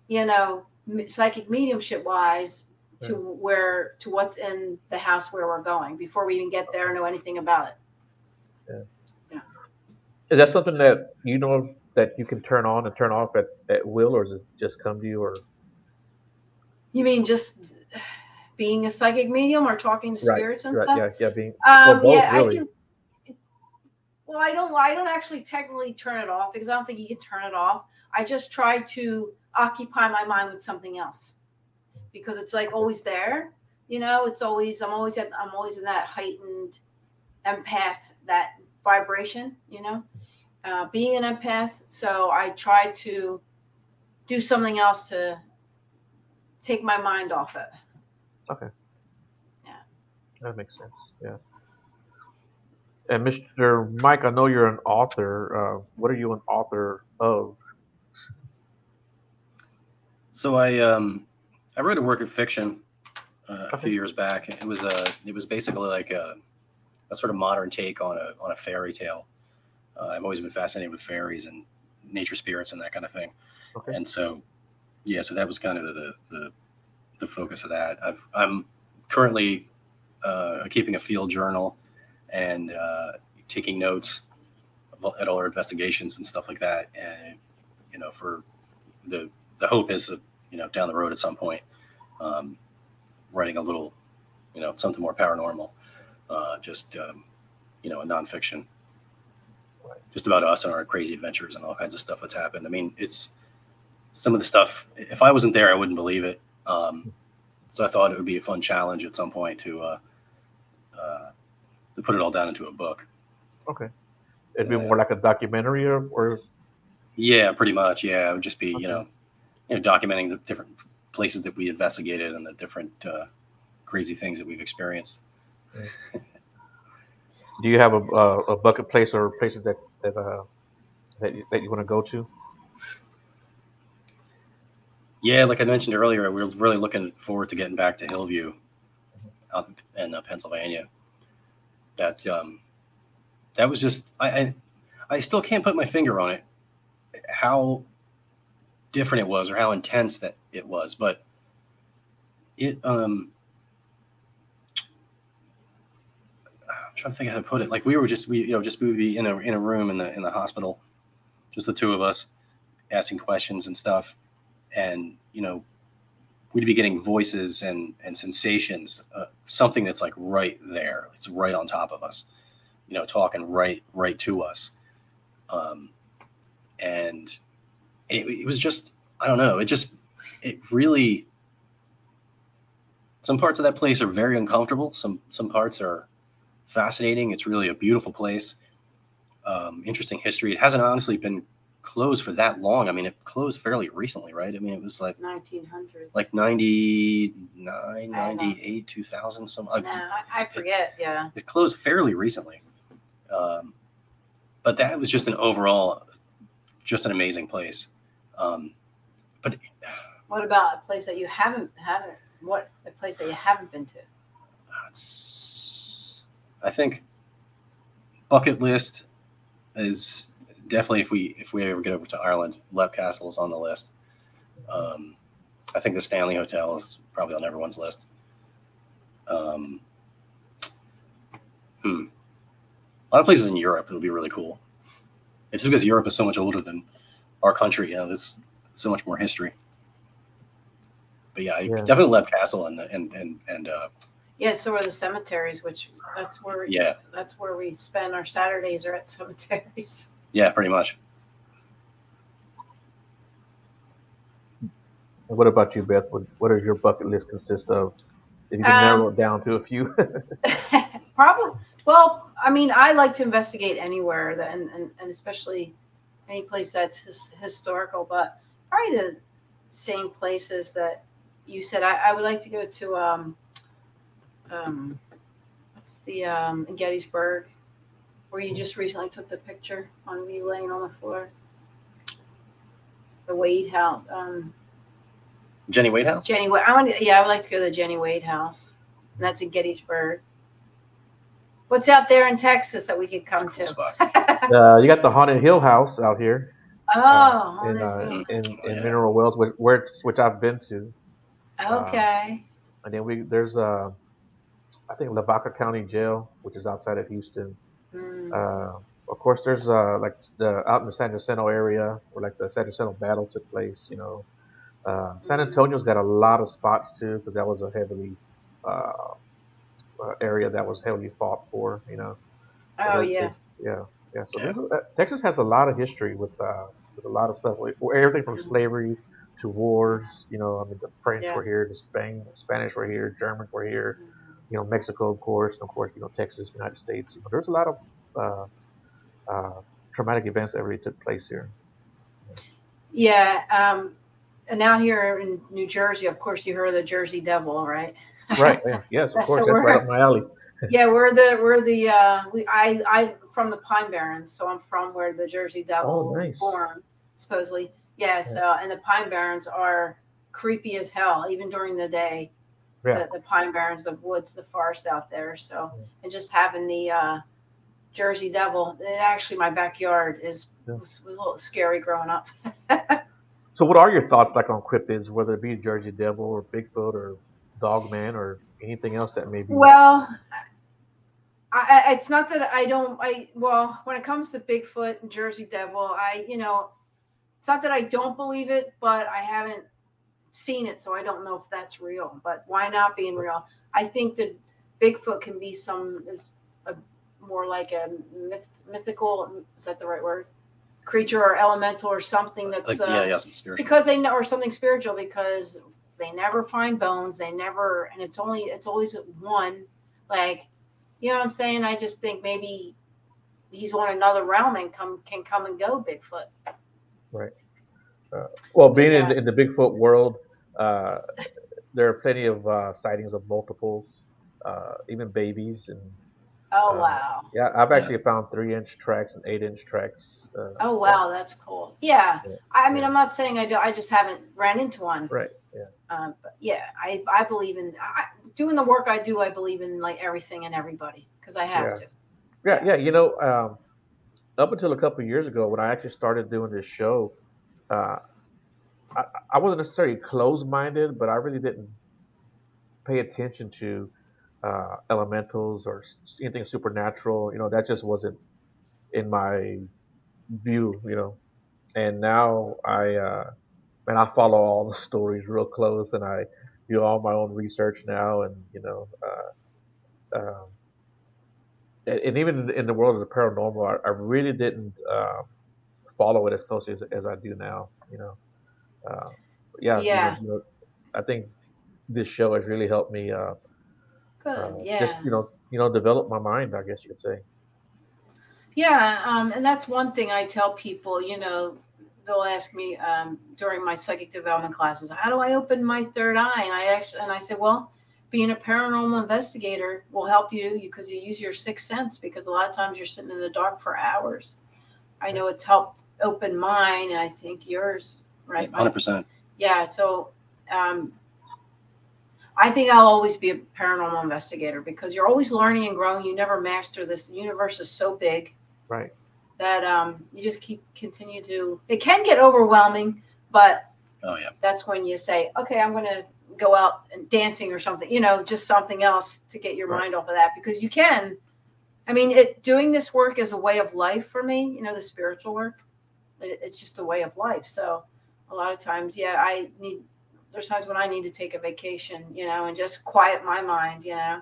Speaker 2: you know, psychic mediumship wise to where, to what's in the house where we're going before we even get there or know anything about it.
Speaker 1: Is that something that you know that you can turn on and turn off at, at will, or does it just come to you? Or
Speaker 2: You mean just being a psychic medium or talking to
Speaker 1: Right,
Speaker 2: spirits and
Speaker 1: right,
Speaker 2: stuff?
Speaker 1: yeah, yeah, being
Speaker 2: Um,
Speaker 1: both,
Speaker 2: yeah,
Speaker 1: really.
Speaker 2: I can. Well, I don't. I don't actually technically turn it off because I don't think you can turn it off. I just try to occupy my mind with something else because it's like always there. You know, it's always. I'm always at. I'm always in that heightened empath, that vibration. You know, uh, being an empath. So I try to do something else to take my mind off it. Okay. Yeah.
Speaker 1: That makes sense. Yeah. And Mr. Mike, I know you're an author. Uh, what are you an author of?
Speaker 3: So I um I wrote a work of fiction uh, a few years back. It was a it was basically like a, a sort of modern take on a on a fairy tale. Uh, I've always been fascinated with fairies and nature spirits and that kind of thing.
Speaker 1: Okay.
Speaker 3: And so yeah, so that was kind of the the, the focus of that. I've, I'm currently uh, keeping a field journal and uh, taking notes at all our investigations and stuff like that. And you know, for the the hope is that you know down the road at some point, um, writing a little, you know, something more paranormal, uh, just um, you know, a nonfiction, just about us and our crazy adventures and all kinds of stuff that's happened. I mean, it's some of the stuff. If I wasn't there, I wouldn't believe it. Um, so I thought it would be a fun challenge at some point to uh, uh, to put it all down into a book.
Speaker 1: Okay. It'd be
Speaker 3: Yeah.
Speaker 1: more like a documentary, or, or
Speaker 3: Yeah, pretty much. Yeah, it would just be
Speaker 1: Okay.
Speaker 3: you know, you know, documenting the different places that we investigated and the different uh, crazy things that we've experienced.
Speaker 1: do you have a, a, a bucket place or places that that uh, that you, that you want to go to?
Speaker 3: Yeah, like I mentioned earlier, we're really looking forward to getting back to Hillview out in uh, Pennsylvania. That um, that was just I, I I still can't put my finger on it how different it was or how intense that it was, but it um I'm trying to think how to put it. Like we were just we you know just we would be in a in a room in the in the hospital, just the two of us, asking questions and stuff, and you know, we'd be getting voices and and sensations, uh, something that's like right there, it's right on top of us, you know, talking right right to us, um, and it, it was just I don't know, it just it really some parts of that place are very uncomfortable. Some some parts are fascinating. It's really a beautiful place. Um, interesting history. It hasn't honestly been closed for that long. I mean, it closed fairly recently, right? I mean, it was like
Speaker 2: 1900.
Speaker 3: like 99, 98, 2000, some
Speaker 2: Nah, I, I forget. Yeah.
Speaker 3: it closed fairly recently. Um, but that was just an overall, just an amazing place. Um, but
Speaker 2: What about a place that you haven't haven't? What a place that you haven't been to?
Speaker 3: it's, I think bucket list is definitely if we if we ever get over to Ireland, Leap Castle is on the list. Um, I think the Stanley Hotel is probably on everyone's list. Um, hmm. A lot of places in Europe it would be really cool. It's because Europe is so much older than our country. You know, there's so much more history. But yeah,
Speaker 1: Yeah.
Speaker 3: definitely Leap Castle and and and and uh,
Speaker 2: Yeah. So are the cemeteries, which that's where
Speaker 3: yeah,
Speaker 2: that's where we spend our Saturdays are at cemeteries.
Speaker 3: yeah, pretty much.
Speaker 1: What about you, Beth? What, what does your bucket list consist of? If you can
Speaker 2: Um,
Speaker 1: narrow it down to a few.
Speaker 2: Probably. Well, I mean, I like to investigate anywhere, that, and, and and especially any place that's his, historical. But probably the same places that you said. I, I would like to go to. Um, um, what's the um, in Gettysburg, where you just recently took the picture on me laying on the floor. The Wade House. Um,
Speaker 3: Jenny Wade House.
Speaker 2: Jenny Wade. I want. Yeah, I would like to go to the Jenny Wade House, and that's in Gettysburg. What's out there in Texas that we could come
Speaker 3: cool
Speaker 2: to?
Speaker 1: uh, you got the Haunted Hill House out here
Speaker 2: oh,
Speaker 1: in, uh,
Speaker 2: me.
Speaker 1: in,
Speaker 3: Oh,
Speaker 1: in
Speaker 3: yeah.
Speaker 1: Mineral Wells, which, where, which I've been to.
Speaker 2: Okay.
Speaker 1: And then we there's uh, I think Lavaca County Jail, which is outside of Houston.
Speaker 2: Mm,
Speaker 1: Uh, of course, there's uh, like the out in the San Jacinto area where like the San Jacinto battle took place. You know, uh, San
Speaker 2: Mhm.
Speaker 1: Antonio's got a lot of spots too because that was a heavily uh, uh, area that was heavily fought for. You know.
Speaker 2: Oh yeah.
Speaker 1: yeah, yeah. So
Speaker 3: Yeah.
Speaker 1: uh, Texas has a lot of history with uh, with a lot of stuff, like, everything from
Speaker 2: Mhm.
Speaker 1: slavery to wars. You know, I mean, the French
Speaker 2: Yeah.
Speaker 1: were here, the Spain, Spanish were here, Germans were here. You know, Mexico, of course, and of course, you know, Texas, United States. You know, there's a lot of uh, uh, traumatic events that really took place here.
Speaker 2: Yeah. Um, and out here in New Jersey, of course, you heard of the Jersey Devil, right?
Speaker 1: Right? Yeah. Yes, of course. That's right up my alley.
Speaker 2: yeah, we're the we're the uh, we I I from the Pine Barrens, so I'm from where the Jersey Devil
Speaker 1: Oh,
Speaker 2: was born, supposedly. Yes, uh, and the Pine Barrens are creepy as hell, even during the day.
Speaker 1: Yeah.
Speaker 2: The, the Pine Barrens, the woods, the forest out there. So,
Speaker 1: Yeah.
Speaker 2: and just having the uh, Jersey Devil, it actually my backyard is
Speaker 1: Yeah.
Speaker 2: was, was a little scary growing up.
Speaker 1: So, what are your thoughts like on cryptids, whether it be Jersey Devil or Bigfoot or Dogman or anything else that may be?
Speaker 2: Well, I, it's not that I don't. I well, when it comes to Bigfoot and Jersey Devil, I you know, it's not that I don't believe it, but I haven't seen it, so I don't know if that's real. But why not being real? I think that Bigfoot can be some is a more like a myth, mythical. Is that the right word? Creature or elemental or something that's
Speaker 3: Like
Speaker 2: uh,
Speaker 3: yeah, yeah, some spiritual.
Speaker 2: because they know or something spiritual because they never find bones they never and it's only it's always one like you know what i'm saying i just think maybe he's on another realm and come can come and go bigfoot
Speaker 1: Well, being
Speaker 2: Yeah.
Speaker 1: in, in the Bigfoot world, uh, there are plenty of uh, sightings of multiples, uh, even babies, and
Speaker 2: oh
Speaker 1: Uh,
Speaker 2: wow
Speaker 1: yeah, I've actually found three-inch tracks and eight-inch tracks. Uh,
Speaker 2: oh wow that's cool yeah
Speaker 1: Yeah.
Speaker 2: i mean
Speaker 1: Yeah.
Speaker 2: i'm not saying i do i just haven't ran into one
Speaker 1: Right. Yeah.
Speaker 2: um, but yeah i i believe in I, doing the work i do i believe in like everything and everybody because i have
Speaker 1: Yeah.
Speaker 2: to
Speaker 1: Yeah, yeah. You know, um, up until a couple years ago, when I actually started doing this show, uh, I, I wasn't necessarily closed-minded, but I really didn't pay attention to uh, elementals or anything supernatural. You know, that just wasn't in my view. You know, and now I uh, and I follow all the stories real close, and I do all my own research now, and you know, uh, um, and, even in the world of the paranormal, I, I really didn't uh, follow it as closely as, as I do now. You know, uh, yeah, you know, you know, I think this show has really helped me. Uh,
Speaker 2: Good.
Speaker 1: uh,
Speaker 2: yeah.
Speaker 1: just you know, you know, develop my mind. I guess you could say.
Speaker 2: Yeah, um, and that's one thing I tell people. You know, they'll ask me um, during my psychic development classes, "How do I open my third eye?" And I actually, and I said, "Well, being a paranormal investigator will help you because you use your sixth sense. Because a lot of times you're sitting in the dark for hours. I know it's helped open mine, and I think yours, right? Mike?
Speaker 3: Hundred percent.
Speaker 2: Yeah. So, um, I think I'll always be a paranormal investigator because you're always learning and growing. You never master this. The universe is so big
Speaker 1: Right.
Speaker 2: that um, you just keep continue to. It can get overwhelming, but
Speaker 3: Oh yeah.
Speaker 2: that's when you say, "Okay, I'm going to go out and dancing or something." You know, just something else to get your
Speaker 1: Right.
Speaker 2: mind off of that because you can. I mean, it doing this work is a way of life for me. You know, the spiritual work. It, it's just a way of life. So a lot of times, yeah, I need. There's times when I need to take a vacation, you know, and just quiet my mind, you know.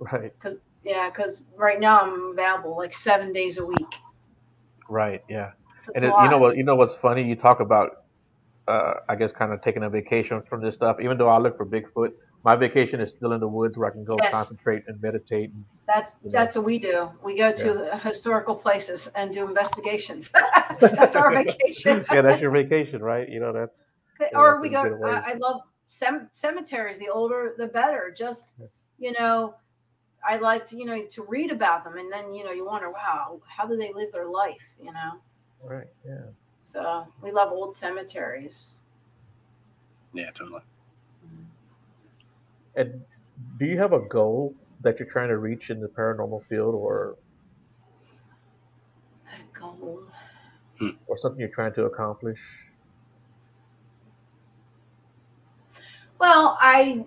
Speaker 1: Right.
Speaker 2: Because, yeah, because right now I'm available like seven days a week.
Speaker 1: Right. Yeah.
Speaker 2: So
Speaker 1: And it, you know what? You know what's funny? You talk about, uh, I guess, kind of taking a vacation from this stuff. Even though I look for Bigfoot, my vacation is still in the woods where I can go
Speaker 2: Yes.
Speaker 1: concentrate and meditate. And,
Speaker 2: That's
Speaker 1: you know.
Speaker 2: that's what we do. We go to historical places and do investigations. that's our vacation.
Speaker 1: yeah, that's your vacation, right? You know, that's
Speaker 2: or
Speaker 1: that's
Speaker 2: we go. I, I love cem- cemeteries. The older, the better. Just
Speaker 1: Yeah.
Speaker 2: you know, I like to you know to read about them, and then you know you wonder, wow, how do they live their life? You know.
Speaker 1: right. Yeah.
Speaker 2: So we love old cemeteries.
Speaker 3: Yeah, totally. Mm-hmm.
Speaker 1: And do you have a goal that you're trying to reach in the paranormal field, or
Speaker 2: Gold. Hmm.
Speaker 1: or something you're trying to accomplish?
Speaker 2: Well, I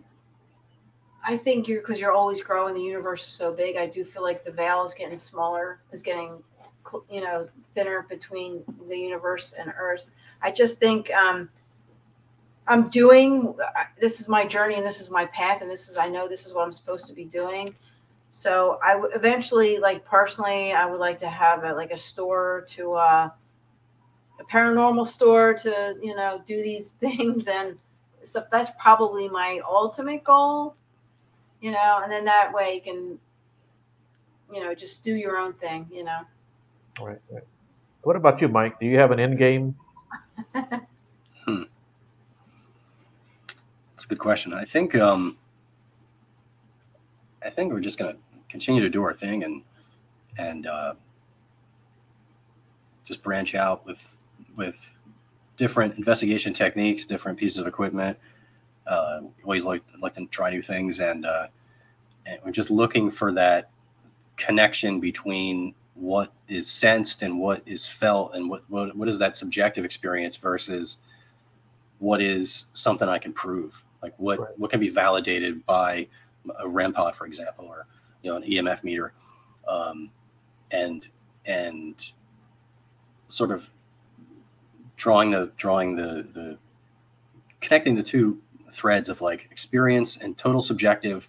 Speaker 2: I think you're because you're always growing. The universe is so big. I do feel like the veil is getting smaller, is getting cl- you know thinner between the universe and Earth. I just think um, I'm doing. This is my journey, and this is my path, and this is I know this is what I'm supposed to be doing. So I eventually, like personally, I would like to have a, like a store to uh, a paranormal store to you know do these things and stuff. That's probably my ultimate goal, you know. And then that way you can, you know, just do your own thing, you know.
Speaker 1: Right. right. What about you, Mike? Do you have an end game? hmm.
Speaker 3: That's a good question. I think um, I think we're just gonna continue to do our thing and and uh, just branch out with with different investigation techniques, different pieces of equipment. Uh, always like like to try new things, and uh, and we're just looking for that connection between what is sensed and what is felt, and what what, what is that subjective experience versus what is something I can prove, like what
Speaker 1: Right.
Speaker 3: what can be validated by a REM pod, for example, or you know an EMF meter, um, and and sort of drawing the drawing the the connecting the two threads of like experience and total subjective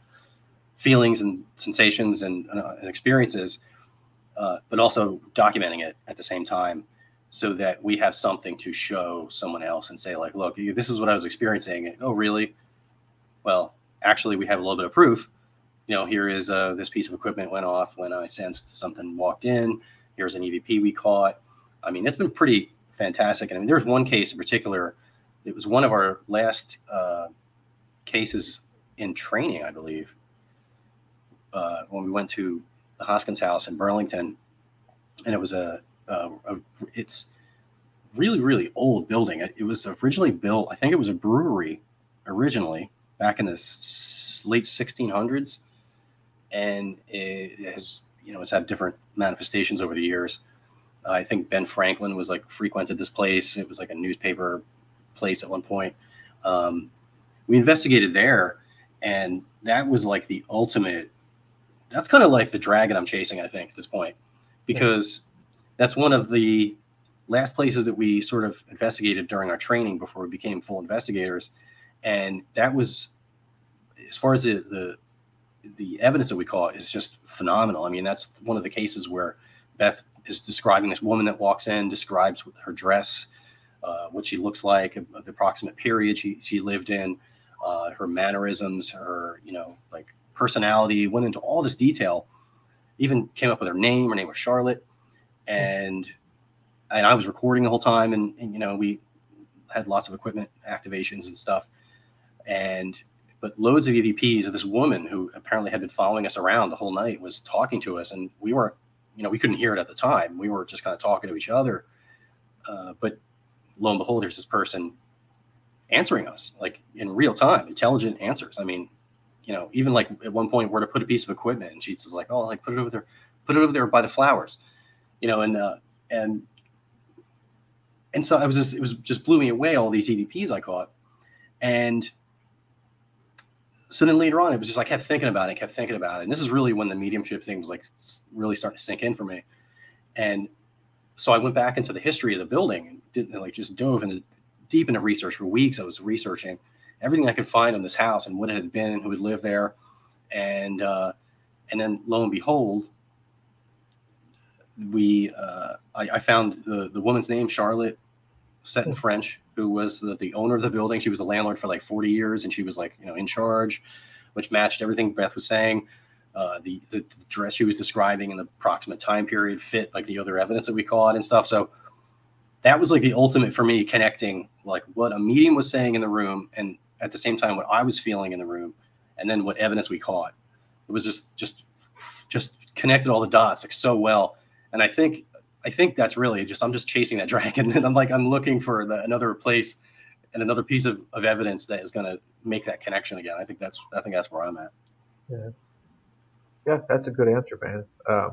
Speaker 3: feelings and sensations and, uh, and experiences, uh, but also documenting it at the same time so that we have something to show someone else and say like look this is what i was experiencing. Oh really? Well actually we have a little bit of proof. You know here is uh, this piece of equipment went off when i sensed something walked in. Here's an evp we caught. I mean it's been pretty fantastic. And i mean there's one case in particular. It was one of our last uh, cases in training i believe uh, when we went to the hoskins house in burlington and it was a uh, a, it's really really old building. It, it was originally built i think it was a brewery originally back in the s- late 1600s and it has you know it's had different manifestations over the years. I think ben franklin was like frequented this place. It was like a newspaper place at one point. Um, we investigated there and that was like the ultimate that's kind of like the dragon i'm chasing i think at this point. Because that's one of the last places that we sort of investigated during our training before we became full investigators, and that was as far as the the, the evidence that we caught is just phenomenal. I mean, that's one of the cases where Beth is describing this woman that walks in, describes her dress, uh, what she looks like, uh, the approximate period she, she lived in, uh, her mannerisms, her, you know, like personality, went into all this detail, even came up with her name. Her name was Charlotte. And, and I was recording the whole time. And, and, you know, we had lots of equipment activations and stuff. And, but loads of EVPs of this woman who apparently had been following us around the whole night was talking to us. And we weren't, you know, we couldn't hear it at the time. We were just kind of talking to each other. Uh, but lo and behold, there's this person answering us like in real time, intelligent answers. I mean, you know, even like at one point where to put a piece of equipment and she's like, oh, like put it over there, put it over there by the flowers, you know, and, uh, and, and so I was just, it was just blew me away all these EVPs I caught. And so then later on, it was just, I kept thinking about it, kept thinking about it. And this is really when the mediumship thing was like really starting to sink in for me. And so I went back into the history of the building and did like just dove into deep into research for weeks. I was researching everything I could find on this house and what it had been and who had lived there. And uh, and then lo and behold, we uh, I, I, found the the woman's name Charlotte, set in French, who was the, the owner of the building. She was a landlord for like 40 years, and she was like you know in charge, which matched everything Beth was saying. Uh, the, the, the dress she was describing and the approximate time period fit like the other evidence that we caught and stuff. So that was like the ultimate for me connecting like what a medium was saying in the room and at the same time what I was feeling in the room and then what evidence we caught. It was just just just connected all the dots like so well. And I think I think that's really just I'm just chasing that dragon and I'm like I'm looking for the, another place and another piece of, of evidence that is going to make that connection again. I think that's I think that's where I'm at.
Speaker 1: Yeah. Yeah, that's a good answer, man. Uh,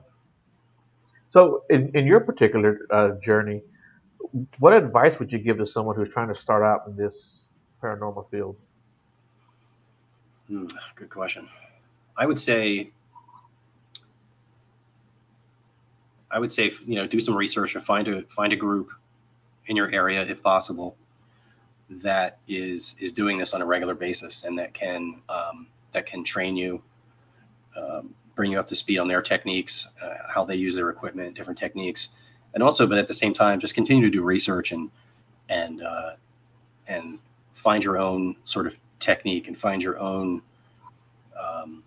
Speaker 1: so, in, in your particular uh, journey, what advice would you give to someone who's trying to start out in this paranormal field?
Speaker 3: Hmm, good question. I would say, I would say, you know, do some research and find a find a group in your area, if possible, that is is doing this on a regular basis and that can um, that can train you um, bring you up to speed on their techniques, uh, how they use their equipment, different techniques, and also, but at the same time, just continue to do research and and uh, and find your own sort of technique and find your own um,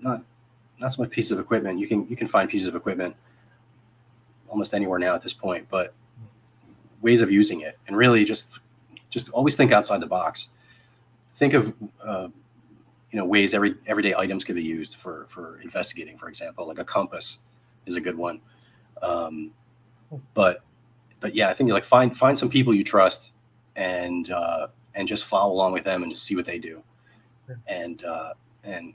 Speaker 3: not not so much pieces of equipment. You can you can find pieces of equipment almost anywhere now at this point, but ways of using it and really just just always think outside the box. Think of uh, you know ways every everyday items can be used for for investigating for example like a compass is a good one um, but but yeah i think you like find find some people you trust and uh, and just follow along with them and just see what they do. And uh, and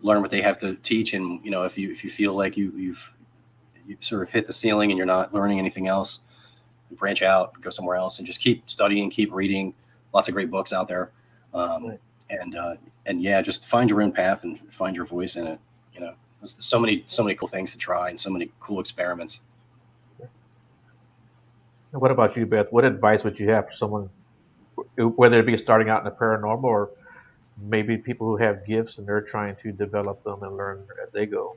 Speaker 3: learn what they have to teach. And you know if you if you feel like you you've you've sort of hit the ceiling and you're not learning anything else branch out go somewhere else and just keep studying keep reading. Lots of great books out there. Um, right. and uh, and yeah, just find your own path and find your voice in it. You know, there's so many so many cool things to try and so many cool experiments.
Speaker 1: What about you, Beth? What advice would you have for someone, whether it be starting out in the paranormal or maybe people who have gifts and they're trying to develop them and learn as they go?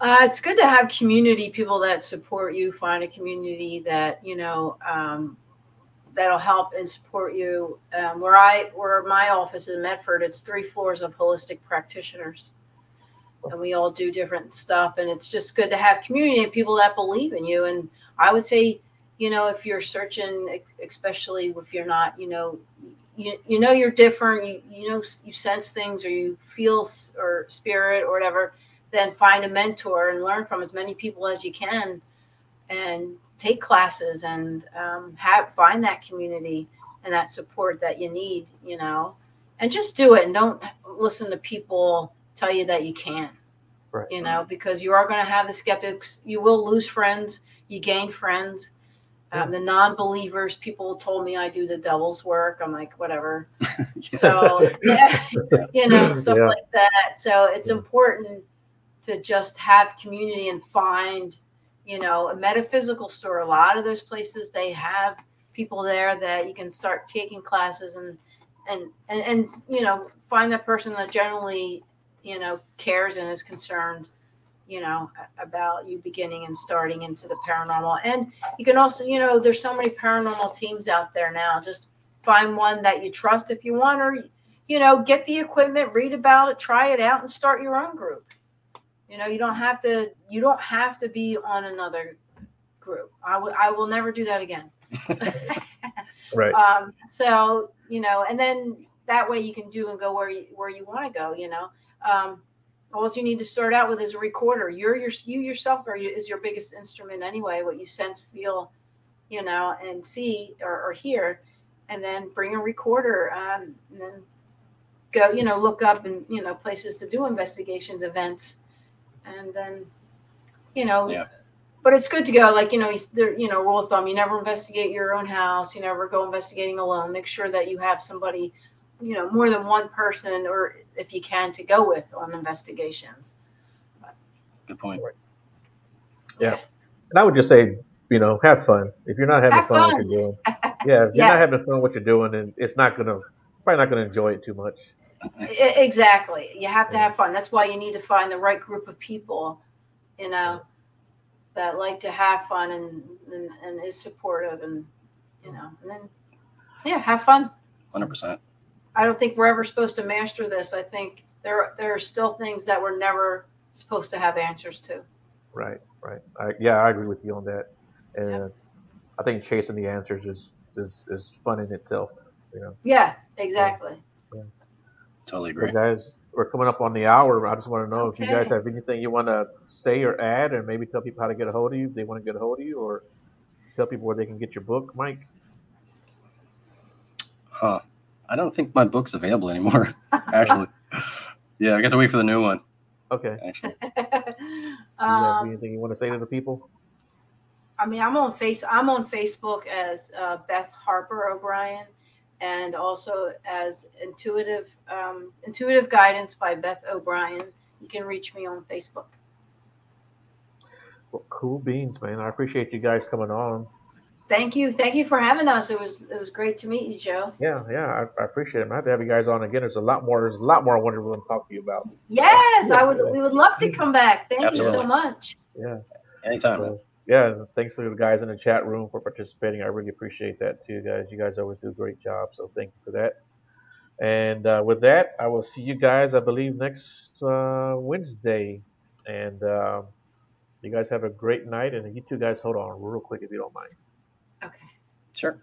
Speaker 2: Uh, it's good to have community people that support you. Find a community that you know um, that'll help and support you. Um, where I, where my office is in Medford, it's three floors of holistic practitioners, and we all do different stuff. And it's just good to have community and people that believe in you. And I would say, you know, if you're searching, especially if you're not, you know, you, you know you're different, you you know you sense things or you feel or spirit or whatever, then find a mentor and learn from as many people as you can, and take classes and um, have find that community and that support that you need you know and just do it and don't listen to people tell you that you can't right. you know because you are going to have the skeptics you will lose friends you gain friends um, the non-believers people told me i do the devil's work i'm like whatever so yeah you know stuff yeah. like that so it's important to just have community and find you know, a metaphysical store. A lot of those places they have people there that you can start taking classes and and and, and you know find that person that generally you know cares and is concerned you know about you beginning and starting into the paranormal. And you can also you know there's so many paranormal teams out there now. Just find one that you trust if you want or you know get the equipment read about it try it out and start your own group. You know you don't have to you don't have to be on another group. I would i will never do that again.
Speaker 1: Right.
Speaker 2: um, so you know, and then that way you can do and go where you where you want to go. You know, um, all you need to start out with is a recorder. You're your you yourself are is your biggest instrument anyway. What you sense, feel, you know, and see or, or hear, and then bring a recorder. Um, and then go, you know, look up and you know places to do investigations, events, and then you know
Speaker 3: Yeah.
Speaker 2: but it's good to go. Like you know, he's there. You know, rule of thumb: you never investigate your own house. You never go investigating alone. Make sure that you have somebody, you know, more than one person, or if you can, to go with on investigations.
Speaker 3: Good point. Yeah.
Speaker 1: And I would just say, you know, have fun. If you're not having
Speaker 2: Have
Speaker 1: fun,
Speaker 2: fun.
Speaker 1: what you're doing, yeah, if you're
Speaker 2: Yeah.
Speaker 1: not having fun what you're doing, then it's not gonna probably not gonna enjoy it too much.
Speaker 2: Exactly. You have to have fun. That's why you need to find the right group of people, you know, that like to have fun and and, and is supportive and you know, and then yeah, have fun.
Speaker 3: Hundred percent.
Speaker 2: I don't think we're ever supposed to master this. I think there there are still things that we're never supposed to have answers to.
Speaker 1: Right, right. I, yeah, I agree with you on that. And I think chasing the answers is is is fun in itself. You know,
Speaker 2: Yeah, exactly.
Speaker 3: Totally
Speaker 1: Hey,
Speaker 3: agree.
Speaker 1: guys, we're coming up on the hour. I just want to know if you guys have anything you want to say or add, or maybe tell people how to get a hold of you if they want to get a hold of you, or tell people where they can get your book, Mike.
Speaker 3: Huh. I don't think my book's available anymore. Actually. Yeah, I got to wait for the new one.
Speaker 1: Okay.
Speaker 3: Actually.
Speaker 1: Do you have
Speaker 2: um,
Speaker 1: anything you want to say to the people?
Speaker 2: I mean, I'm on face. I'm on Facebook as uh, Beth Harper O'Brien, and also as Intuitive um, Intuitive Guidance by Beth O'Brien. You can reach me on Facebook.
Speaker 1: Well, cool beans, man. I appreciate you guys coming on.
Speaker 2: Thank you, thank you for having us. It was it was great to meet you, Joe.
Speaker 1: Yeah, yeah, I, I appreciate it. I'm happy to have you guys on again. There's a lot more. There's a lot more I wanted to talk to you about.
Speaker 2: Yes, I would. We would love to come back. Thank you so much.
Speaker 1: Yeah.
Speaker 3: Anytime.
Speaker 1: So, yeah, thanks to the guys in the chat room for participating. I really appreciate that too, guys. You guys always do a great job, so thank you for that. And uh, with that, I will see you guys, I believe, next uh, Wednesday. And um you guys have a great night. And you two guys, hold on real quick if you don't mind.
Speaker 2: Okay.
Speaker 3: Sure.